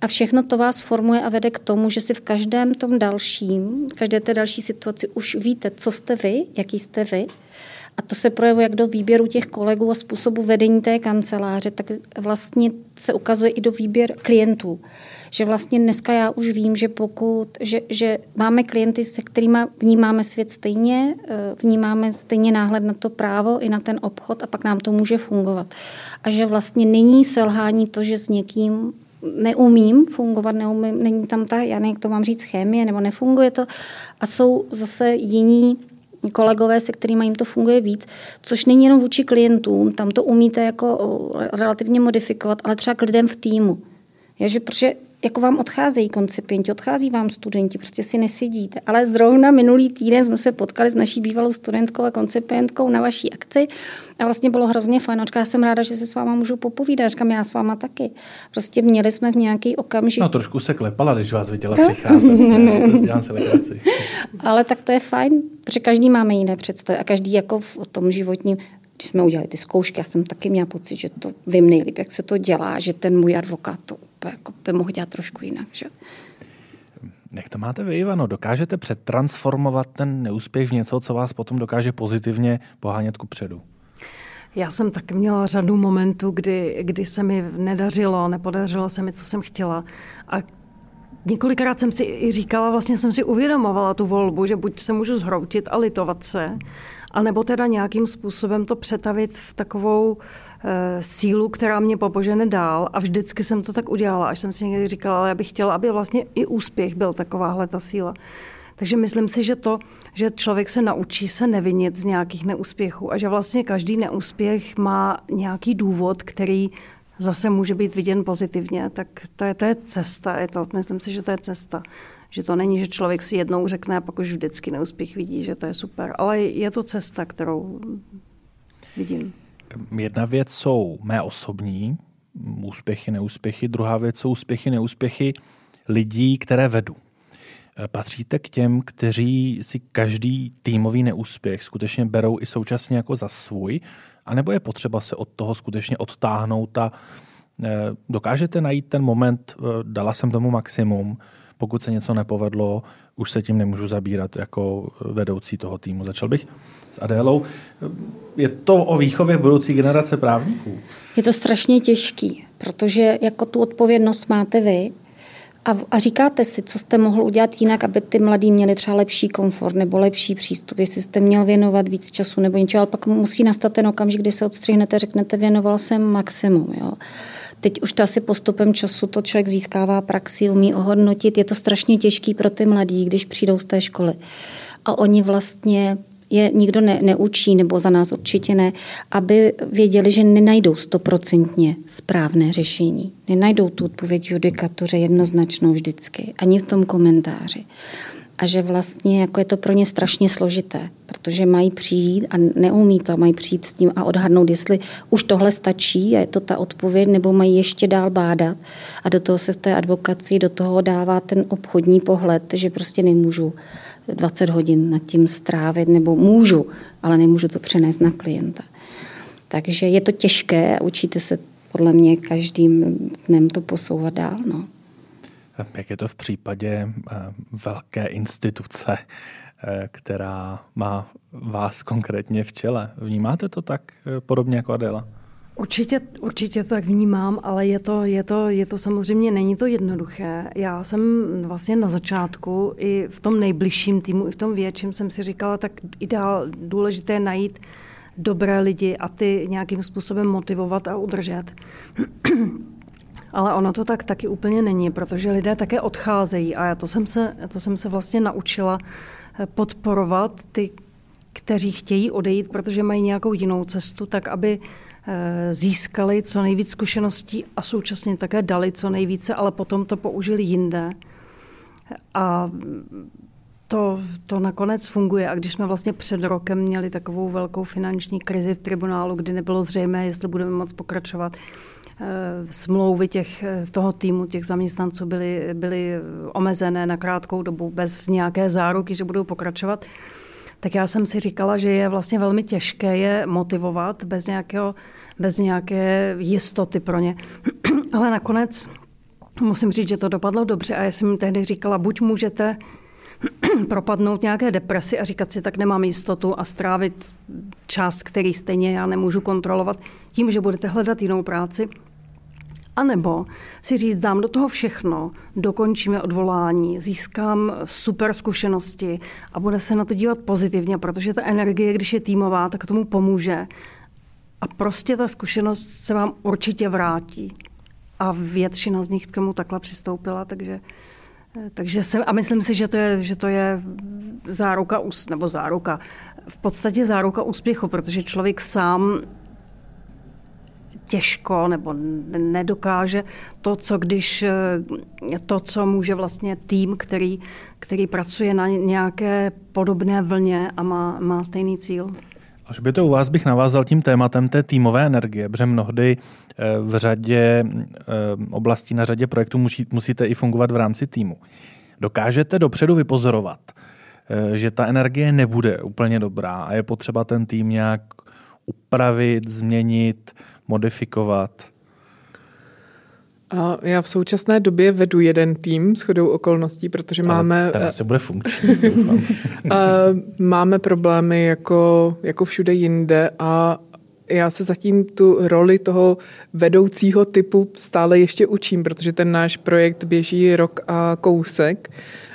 A všechno to vás formuje a vede k tomu, že si v každém tom dalším, každé té další situaci už víte, co jste vy, jaký jste vy. A to se projevuje jak do výběru těch kolegů a způsobu vedení té kanceláře, tak vlastně se ukazuje i do výběr klientů že vlastně dneska já už vím, že pokud, že, že máme klienty, se kterými vnímáme svět stejně, eh, vnímáme stejně náhled na to právo i na ten obchod a pak nám to může fungovat. A že vlastně není selhání to, že s někým neumím fungovat, neumím, není tam ta, já nevím, jak to mám říct, chemie, nebo nefunguje to. A jsou zase jiní kolegové, se kterými jim to funguje víc, což není jenom vůči klientům, tam to umíte jako relativně modifikovat, ale třeba k lidem v týmu. Je, že protože jako vám odcházejí koncipienti, odchází vám studenti, prostě si nesedíte. Ale zrovna minulý týden jsme se potkali s naší bývalou studentkou a koncipientkou na vaší akci a vlastně bylo hrozně fajn. já jsem ráda, že se s váma můžu popovídat. Říkám, já s váma taky. Prostě měli jsme v nějaký okamžik. No trošku se klepala, když vás viděla no? přicházet. ne, ne. Dělám se Ale tak to je fajn, protože každý máme jiné představy a každý jako v tom životním když jsme udělali ty zkoušky, já jsem taky měla pocit, že to vím nejlíp, jak se to dělá, že ten můj advokát to jako by mohl dělat trošku jinak. Že? Jak to máte vy, Ivano? Dokážete přetransformovat ten neúspěch v něco, co vás potom dokáže pozitivně pohánět ku předu? Já jsem taky měla řadu momentů, kdy, kdy se mi nedařilo, nepodařilo se mi, co jsem chtěla. A několikrát jsem si i říkala, vlastně jsem si uvědomovala tu volbu, že buď se můžu zhroutit a litovat se, anebo teda nějakým způsobem to přetavit v takovou e, sílu, která mě popožene dál. A vždycky jsem to tak udělala, až jsem si někdy říkala, ale já bych chtěla, aby vlastně i úspěch byl takováhle ta síla. Takže myslím si, že to, že člověk se naučí se nevinit z nějakých neúspěchů a že vlastně každý neúspěch má nějaký důvod, který zase může být viděn pozitivně, tak to je, to je cesta. Je to, myslím si, že to je cesta. Že to není, že člověk si jednou řekne a pak už vždycky neúspěch vidí, že to je super. Ale je to cesta, kterou vidím. Jedna věc jsou mé osobní úspěchy, neúspěchy. Druhá věc jsou úspěchy, neúspěchy lidí, které vedu. Patříte k těm, kteří si každý týmový neúspěch skutečně berou i současně jako za svůj, anebo je potřeba se od toho skutečně odtáhnout a dokážete najít ten moment, dala jsem tomu maximum, pokud se něco nepovedlo, už se tím nemůžu zabírat jako vedoucí toho týmu. Začal bych s Adélou. Je to o výchově budoucí generace právníků? Je to strašně těžký, protože jako tu odpovědnost máte vy a, a říkáte si, co jste mohl udělat jinak, aby ty mladí měli třeba lepší komfort nebo lepší přístup, jestli jste měl věnovat víc času nebo něčeho, ale pak musí nastat ten okamžik, kdy se odstřihnete, řeknete, věnoval jsem maximum. Jo. Teď už to asi postupem času to člověk získává praxi, umí ohodnotit. Je to strašně těžký pro ty mladí, když přijdou z té školy. A oni vlastně je nikdo ne, neučí, nebo za nás určitě ne, aby věděli, že nenajdou stoprocentně správné řešení. Nenajdou tu odpověď judikatuře jednoznačnou vždycky, ani v tom komentáři a že vlastně jako je to pro ně strašně složité, protože mají přijít a neumí to, mají přijít s tím a odhadnout, jestli už tohle stačí a je to ta odpověď, nebo mají ještě dál bádat a do toho se v té advokaci do toho dává ten obchodní pohled, že prostě nemůžu 20 hodin nad tím strávit, nebo můžu, ale nemůžu to přenést na klienta. Takže je to těžké a učíte se podle mě každým dnem to posouvat dál. No. Jak je to v případě eh, velké instituce, eh, která má vás konkrétně v čele? Vnímáte to tak eh, podobně jako Adela? Určitě, určitě to tak vnímám, ale je to, je, to, je to samozřejmě, není to jednoduché. Já jsem vlastně na začátku i v tom nejbližším týmu, i v tom větším jsem si říkala, tak ideál, důležité je najít dobré lidi a ty nějakým způsobem motivovat a udržet. Ale ono to tak taky úplně není, protože lidé také odcházejí a já to jsem se, to jsem se vlastně naučila eh, podporovat ty, kteří chtějí odejít, protože mají nějakou jinou cestu, tak aby eh, získali co nejvíc zkušeností a současně také dali co nejvíce, ale potom to použili jinde. A to, to nakonec funguje. A když jsme vlastně před rokem měli takovou velkou finanční krizi v tribunálu, kdy nebylo zřejmé, jestli budeme moc pokračovat, smlouvy těch, eh, toho týmu, těch zaměstnanců byly, byly omezené na krátkou dobu bez nějaké záruky, že budou pokračovat, tak já jsem si říkala, že je vlastně velmi těžké je motivovat bez, nějakého, bez nějaké jistoty pro ně. Ale nakonec musím říct, že to dopadlo dobře a já jsem jim tehdy říkala, buď můžete propadnout nějaké depresi a říkat si, tak nemám jistotu a strávit čas, který stejně já nemůžu kontrolovat, tím, že budete hledat jinou práci, a nebo si říct, dám do toho všechno, dokončíme odvolání, získám super zkušenosti a bude se na to dívat pozitivně, protože ta energie, když je týmová, tak tomu pomůže. A prostě ta zkušenost se vám určitě vrátí. A většina z nich k tomu takhle přistoupila, takže, takže se, a myslím si, že to je, že to je záruka, nebo záruka, v podstatě záruka úspěchu, protože člověk sám těžko nebo nedokáže to, co když eh, to, co může vlastně tým, který, který pracuje na nějaké podobné vlně a má, má stejný cíl. Až by to u vás bych navázal tím tématem té týmové energie, protože mnohdy eh, v řadě eh, oblastí, na řadě projektů musí, musíte i fungovat v rámci týmu. Dokážete dopředu vypozorovat, že ta energie nebude úplně dobrá a je potřeba ten tým nějak upravit, změnit, modifikovat? A já v současné době vedu jeden tým s chodou okolností, protože Ale máme... Ten se bude funkční. máme problémy jako, jako všude jinde a já se zatím tu roli toho vedoucího typu stále ještě učím, protože ten náš projekt běží rok a kousek.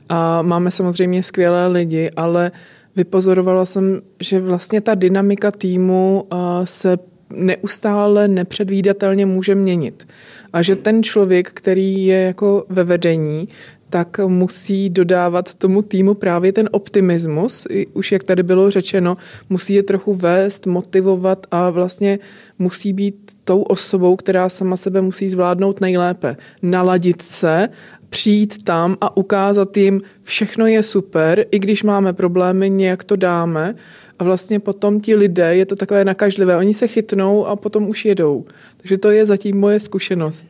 A máme samozřejmě skvělé lidi, ale vypozorovala jsem, že vlastně ta dynamika týmu se neustále nepředvídatelně může měnit. A že ten člověk, který je jako ve vedení, tak musí dodávat tomu týmu právě ten optimismus. Už jak tady bylo řečeno, musí je trochu vést, motivovat a vlastně musí být tou osobou, která sama sebe musí zvládnout nejlépe. Naladit se, přijít tam a ukázat jim, všechno je super, i když máme problémy, nějak to dáme a vlastně potom ti lidé, je to takové nakažlivé, oni se chytnou a potom už jedou. Takže to je zatím moje zkušenost.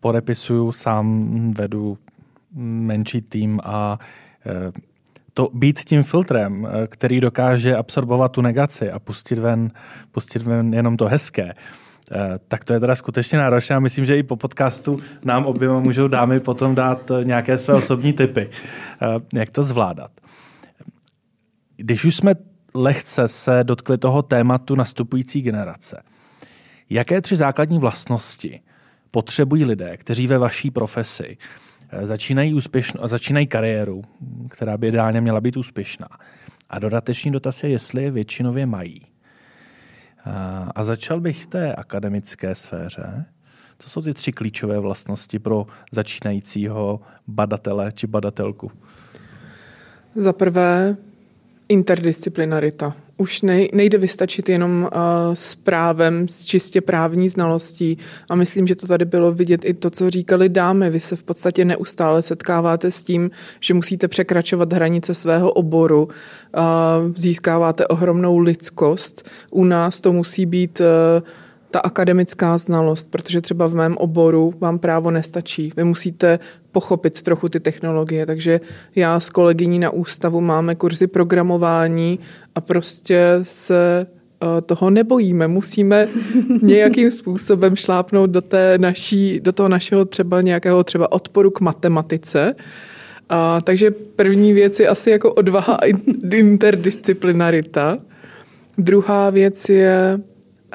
Podepisuju, sám vedu menší tým a to být tím filtrem, který dokáže absorbovat tu negaci a pustit ven, pustit ven jenom to hezké, tak to je teda skutečně náročné a myslím, že i po podcastu nám oběma můžou dámy potom dát nějaké své osobní typy, jak to zvládat. Když už jsme lehce se dotkli toho tématu nastupující generace, jaké tři základní vlastnosti potřebují lidé, kteří ve vaší profesi eh, začínají, úspěšno, začínají kariéru, která by ideálně měla být úspěšná. A dodatečný dotaz je, jestli je většinově mají. A začal bych v té akademické sféře. Co jsou ty tři klíčové vlastnosti pro začínajícího badatele či badatelku? Za prvé interdisciplinarita. Už nejde vystačit jenom uh, s právem, s čistě právní znalostí a myslím, že to tady bylo vidět i to, co říkali dámy. Vy se v podstatě neustále setkáváte s tím, že musíte překračovat hranice svého oboru, uh, získáváte ohromnou lidskost. U nás to musí být uh, ta akademická znalost, protože třeba v mém oboru vám právo nestačí. Vy musíte pochopit trochu ty technologie, takže já s kolegyní na ústavu máme kurzy programování a prostě se eh, toho nebojíme. Musíme nějakým způsobem šlápnout do, té naší, do toho našeho třeba nějakého třeba odporu k matematice. A, takže první věc je asi jako odvaha a interdisciplinarita. Druhá věc je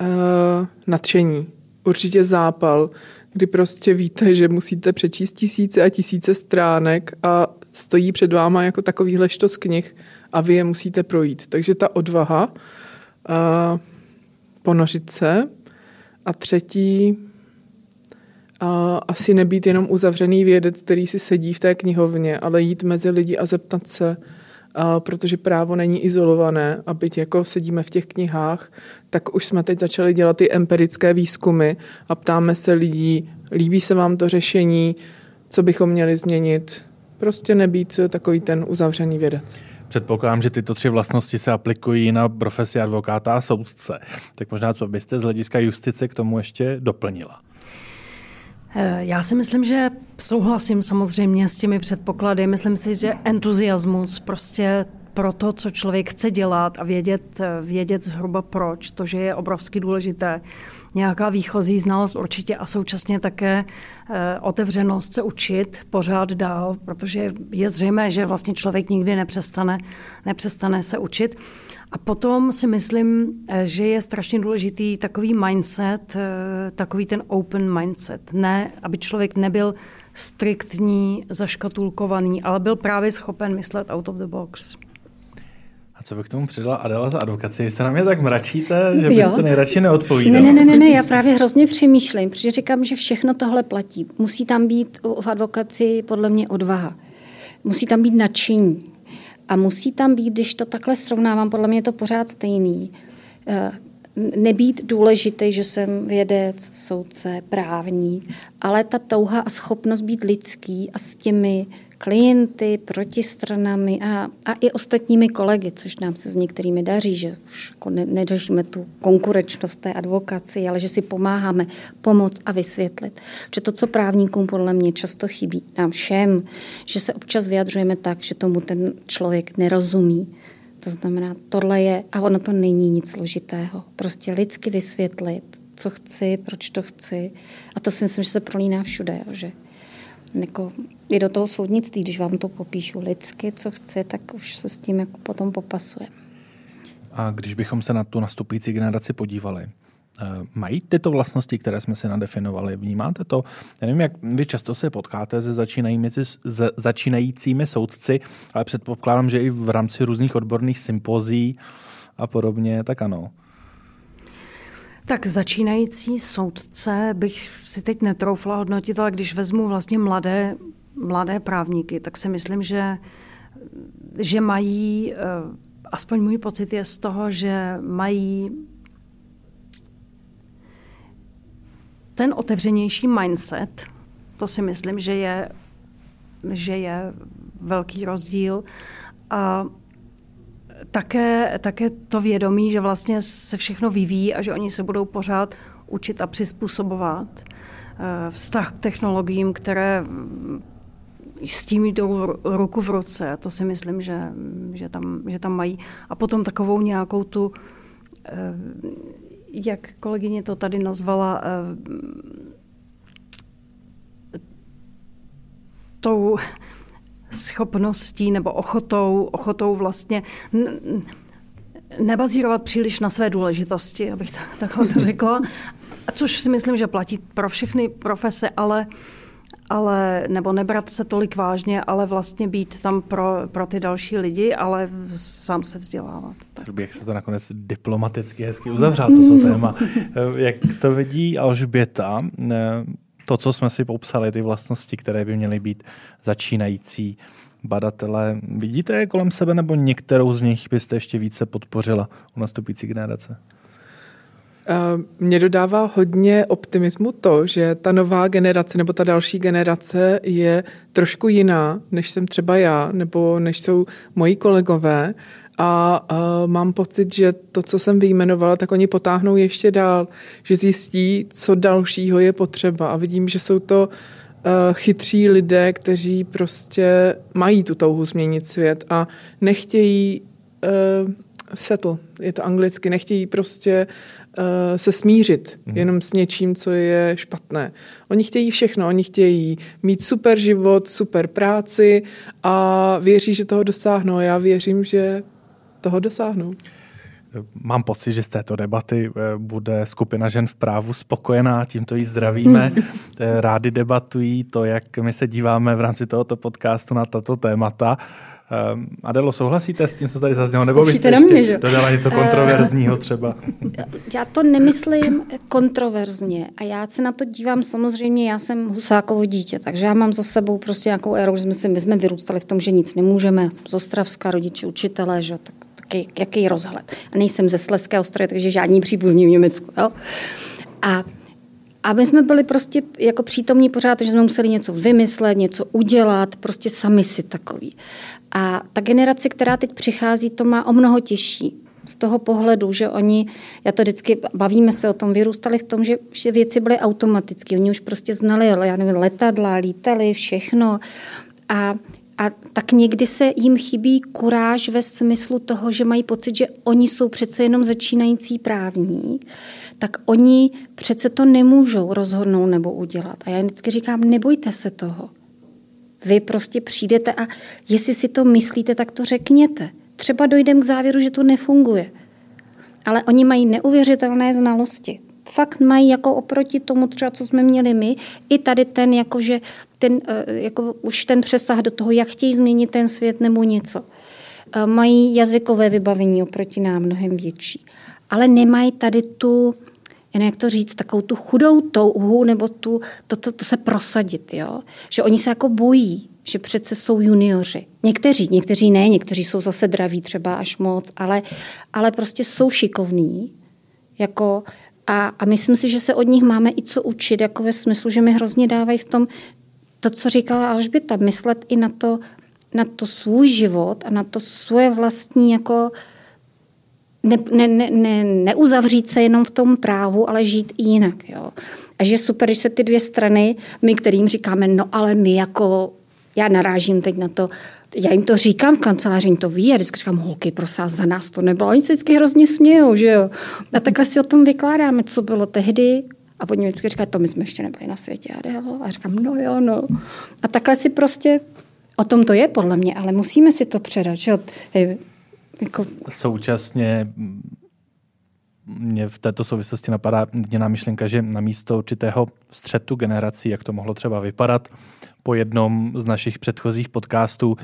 uh, nadšení, určitě zápal, kdy prostě víte, že musíte přečíst tisíce a tisíce stránek a stojí před váma jako takovýhle štos knih a vy je musíte projít. Takže ta odvaha, uh, ponořit se a třetí, uh, asi nebýt jenom uzavřený vědec, který si sedí v té knihovně, ale jít mezi lidi a zeptat se, protože právo není izolované a byť jako sedíme v těch knihách, tak už jsme teď začali dělat ty empirické výzkumy a ptáme se lidí, líbí se vám to řešení, co bychom měli změnit. Prostě nebýt takový ten uzavřený vědec. Předpokládám, že tyto tři vlastnosti se aplikují na profesi advokáta a soudce. Tak možná, co byste z hlediska justice k tomu ještě doplnila? Eh, já si myslím, že souhlasím samozřejmě s těmi předpoklady. Myslím si, že entuziasmus prostě pro to, co člověk chce dělat a vědět, eh, vědět zhruba proč, to, že je obrovsky důležité. Nějaká výchozí znalost určitě a současně také eh, otevřenost se učit pořád dál, protože je zřejmé, že vlastně člověk nikdy nepřestane, nepřestane se učit. A potom si myslím, eh, že je strašně důležitý takový mindset, eh, takový ten open mindset. Ne, aby člověk nebyl striktní, zaškatulkovaný, ale byl právě schopen myslet out of the box. A co bych k tomu přidala Adela za advokaci? Vy se na mě tak mračíte, že byste jo. nejradši neodpovídala. Ne, ne, ne, ne, já právě hrozně přemýšlím, protože říkám, že všechno tohle platí. Musí tam být v advokaci podle mě odvaha. Musí tam být nadšení. A musí tam být, když to takhle srovnávám, podle mě je to pořád stejný, eh, nebýt důležitý, že jsem vědec, soudce, právní, ale ta touha a schopnost být lidský a s těmi klienty, protistranami a, a i ostatními kolegy, což nám se s některými daří, že už jako ne, nedaříme tu konkurenčnost té advokaci, ale že si pomáháme pomoct a vysvětlit. Že to, co právníkům podle mě často chybí, nám všem, že se občas vyjadřujeme tak, že tomu ten člověk nerozumí, to znamená, tohle je, a ono to není nic složitého, prostě lidsky vysvětlit, co chci, proč to chci. A to si myslím, že se prolíná všude, že jako i do toho soudnictví, když vám to popíšu lidsky, co chci, tak už se s tím jako potom popasuje. A když bychom se na tu nastupující generaci podívali, Mají tyto vlastnosti, které jsme si nadefinovali? Vnímáte to? Já nevím, jak vy často se potkáte se se začínajícími soudci, ale předpokládám, že i v rámci různých odborných sympozí a podobně, tak ano. Tak začínající soudce bych si teď netroufla hodnotit, ale když vezmu vlastně mladé, mladé právníky, tak si myslím, že, že mají, eh, aspoň můj pocit je z toho, že mají ten otevřenější mindset, to si myslím, že je, že je velký rozdíl. A také, také to vědomí, že vlastně se všechno vyvíjí a že oni se budou pořád učit a přizpůsobovat. Eh, vztah k technologiím, které s tím jdou ruku v ruce. To si myslím, že, že, tam, že tam mají. A potom takovou nějakou tu, eh, jak kolegyně to tady nazvala, eh, tou schopností nebo ochotou, ochotou vlastně nebazírovat příliš na své důležitosti, abych tak, takhle to řekla. Což si myslím, že platí pro všechny profese, ale ale, nebo nebrat se tolik vážně, ale vlastně být tam pro, pro ty další lidi, ale sám se vzdělávat. Tak bych se to nakonec diplomaticky hezky uzavřel, toto téma. Jak to vidí Alžběta, to, co jsme si popsali, ty vlastnosti, které by měly být začínající badatele, vidíte je kolem sebe nebo některou z nich byste ještě více podpořila u nastupující generace? Mě dodává hodně optimismu to, že ta nová generace nebo ta další generace je trošku jiná, než jsem třeba já, nebo než jsou moji kolegové. A uh, mám pocit, že to, co jsem vyjmenovala, tak oni potáhnou ještě dál, že zjistí, co dalšího je potřeba. A vidím, že jsou to uh, chytří lidé, kteří prostě mají tu touhu změnit svět a nechtějí settle, je to anglicky, nechtějí prostě uh, se smířit mm. jenom s něčím, co je špatné. Oni chtějí všechno, oni chtějí mít super život, super práci a věří, že toho dosáhnou. Já věřím, že toho dosáhnou. Mám pocit, že z této debaty eh, bude skupina žen v právu spokojená, tímto jí zdravíme. Eh, rádi debatují to, jak my se díváme v rámci tohoto podcastu na tato témata. Um, Adelo, souhlasíte s tím, co tady zaznělo? Nebo byste ještě mě, že? dodala něco kontroverzního třeba? Já to nemyslím kontroverzně a já se na to dívám samozřejmě, já jsem Husákovo dítě, takže já mám za sebou prostě nějakou éru, že jsme, si, my jsme vyrůstali v tom, že nic nemůžeme, já jsem z Ostravska, rodiče, učitelé, že tak, taky, jaký rozhled. A nejsem ze Sleského Ostrovy, takže žádní příbuzní v Německu. Jo? A a my jsme byli prostě jako přítomní pořád, že jsme museli něco vymyslet, něco udělat, prostě sami si takový. A ta generace, která teď přichází, to má o mnoho těžší. Z toho pohledu, že oni, já to vždycky, bavíme se o tom, vyrůstali v tom, že, věci byly automatické. Oni už prostě znali, já nevím, letadla, lítali, všechno. A a tak někdy se jim chybí kuráž ve smyslu toho, že mají pocit, že oni jsou přece jenom začínající právník, tak oni přece to nemůžou rozhodnout nebo udělat. A já vždycky říkám, nebojte se toho. Vy prostě přijdete a jestli si to myslíte, tak to řekněte. Třeba dojdem k závěru, že to nefunguje. Ale oni mají neuvěřitelné znalosti. Fakt mají jako oproti tomu třeba, co jsme měli my, i tady ten, jakože ten, eh, jako už ten přesah do toho, jak chtějí změnit ten svět nebo něco. Eh, mají jazykové vybavení oproti nám mnohem větší. Ale nemají tady tu, jen jak to říct, takovou tu chudou touhu nebo tu, to, to, to se prosadit. Jo? Že oni se jako bojí, že přece jsou junioři. Někteří, někteří ne, někteří jsou zase draví třeba až moc, ale, ale prostě jsou šikovní. Jako, a, a myslím si, že se od nich máme i co učit, jako ve smyslu, že mi hrozně dávají v tom, to, co říkala Alžběta, myslet i na to, na to svůj život a na to svoje vlastní jako ne, ne, ne, ne, neuzavřít se jenom v tom právu, ale žít i jinak. Jo. A že super, že se ty dvě strany, my kterým říkáme, no ale my jako, já narážím teď na to, já jim to říkám v kanceláři, jim to ví, a vždycky říkám, holky, prosím, za nás to nebylo. Oni se vždycky hrozně smějou, že jo. A takhle si o tom vykládáme, co bylo tehdy, a oni vždycky říkají, to my jsme ještě nebyli na světě. A, a říkám, no jo, no. A takhle si prostě, o tom to je podle mě, ale musíme si to předat. Že? Hej, jako... Současně mě v této souvislosti napadá jediná myšlenka, že na místo určitého střetu generací, jak to mohlo třeba vypadat, po jednom z našich předchozích podcastů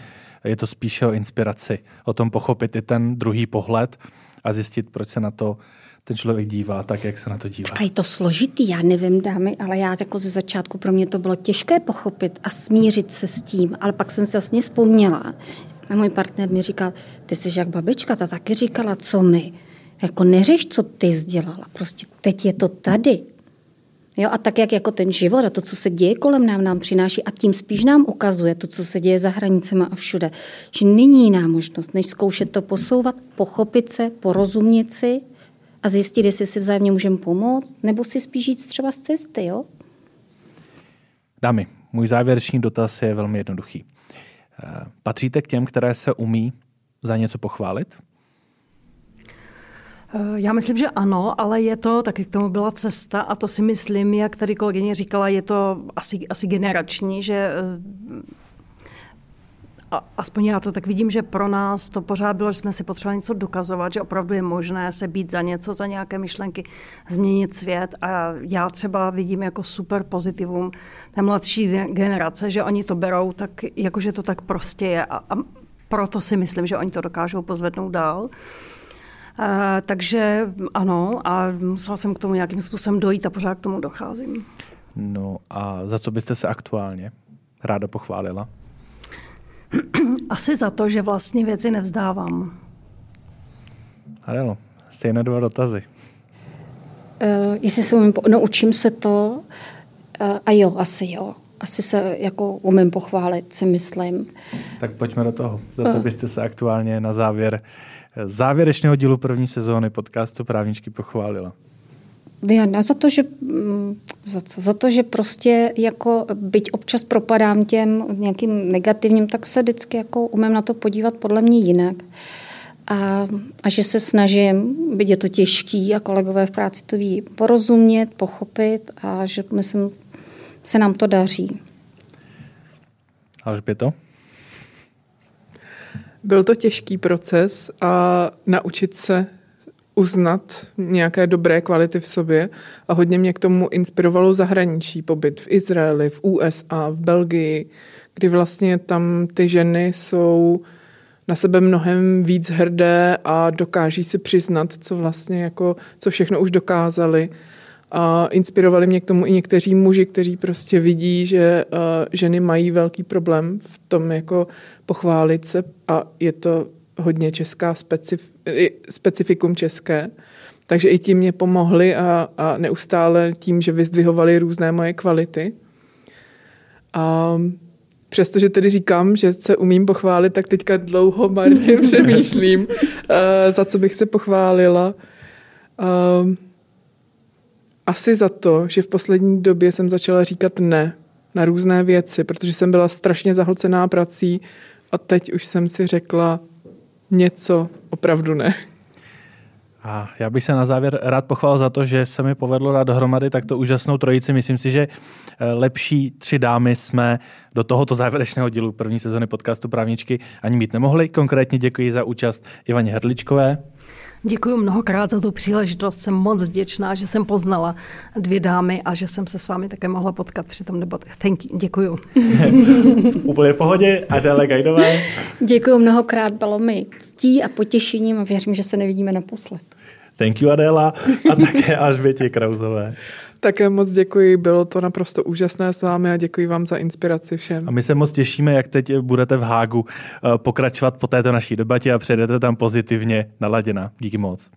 je to spíše o inspiraci, o tom pochopit i ten druhý pohled a zjistit, proč se na to ten člověk dívá tak, jak se na to dívá. A je to složitý, já nevím, dámy, ale já jako ze začátku pro mě to bylo těžké pochopit a smířit se s tím, ale pak jsem si jasně vzpomněla. A můj partner mi říkal, ty jsi jak babička, ta taky říkala, co my. Jako neřeš, co ty sdělala, prostě teď je to tady. Jo, a tak, jak jako ten život a to, co se děje kolem nám, nám přináší a tím spíš nám ukazuje to, co se děje za hranicemi a všude, že není jiná možnost, než zkoušet to posouvat, pochopit se, porozumět si a zjistit, jestli si vzájemně můžeme pomoct, nebo si spíš jít třeba z cesty, jo? Dámy, můj závěrečný dotaz je velmi jednoduchý. Eh, patříte k těm, které se umí za něco pochválit? Eh, já myslím, že ano, ale je to, taky k tomu byla cesta a to si myslím, jak tady kolegyně říkala, je to asi, asi generační, že eh, a, aspoň já to tak vidím, že pro nás to pořád bylo, že jsme si potřebovali něco dokazovat, že opravdu je možné se být za něco, za nějaké myšlenky, změnit svět. A já třeba vidím jako super pozitivum té mladší generace, že oni to berou tak, jakože to tak prostě je. A, a proto si myslím, že oni to dokážou pozvednout dál. Uh, takže ano, a musela jsem k tomu nějakým způsobem dojít a pořád k tomu docházím. No a za co byste se aktuálně ráda pochválila? Asi za to, že vlastně věci nevzdávám. Adelo, stejné dva dotazy. Uh, jestli se umím, no učím se to uh, a jo, asi jo. Asi se jako umím pochválit, si myslím. Tak pojďme do toho. Za co byste se aktuálně na závěr závěrečného dílu první sezóny podcastu Právničky pochválila? Já ne za to, že, mm, za, co? za to, že prostě jako byť občas propadám těm nějakým negativním, tak se vždycky jako umím na to podívat podle mě jinak. A, a že se snažím, byť je to těžký a kolegové v práci to ví, porozumět, pochopit a že myslím, se nám to daří. Alžběto? Byl to těžký proces a naučit se uznat nějaké dobré kvality v sobě a hodně mě k tomu inspirovalo zahraničí, pobyt v Izraeli, v USA, v Belgii, kdy vlastně tam ty ženy jsou na sebe mnohem víc hrdé a dokáží si přiznat, co vlastně jako, co všechno už dokázali. A inspirovali mě k tomu i někteří muži, kteří prostě vidí, že uh, ženy mají velký problém v tom jako pochválit se a je to hodně česká specif, specifikum české. Takže i tím mě pomohli a, a neustále tím, že vyzdvihovali různé moje kvality. A přestože tedy říkám, že se umím pochválit, tak teďka dlouho marně přemýšlím, uh, za co bych se pochválila. Uh, asi za to, že v poslední době jsem začala říkat ne na různé věci, protože jsem byla strašně zahlcená prací a teď už jsem si řekla, něco opravdu ne. A já bych se na závěr rád pochválil za to, že se mi povedlo dát dohromady takto úžasnou trojici. Myslím si, že eh, lepší tři dámy jsme do tohoto závěrečného dílu první sezóny podcastu Právničky ani mít nemohli. Konkrétně děkuji za účast Ivaně Hrdličkové. Děkuji mnohokrát za tu příležitost. Jsem moc vděčná, že jsem poznala dvě dámy a že jsem se s vámi také mohla potkat při tom debatě. Thank you. Děkuji. Úplně v pohodě. Adele Gajdové. Děkuji mnohokrát, bylo mi ctí a potěšením a věřím, že se nevidíme naposled. Thank you, Adela. A také Alžbětě Krauzové. Také moc děkuji, bylo to naprosto úžasné s vámi a děkuji vám za inspiraci všem. A my se moc těšíme, jak teď budete v Hágu eh, pokračovat po této naší debatě a přejdete tam pozitivně naladěna. Díky moc.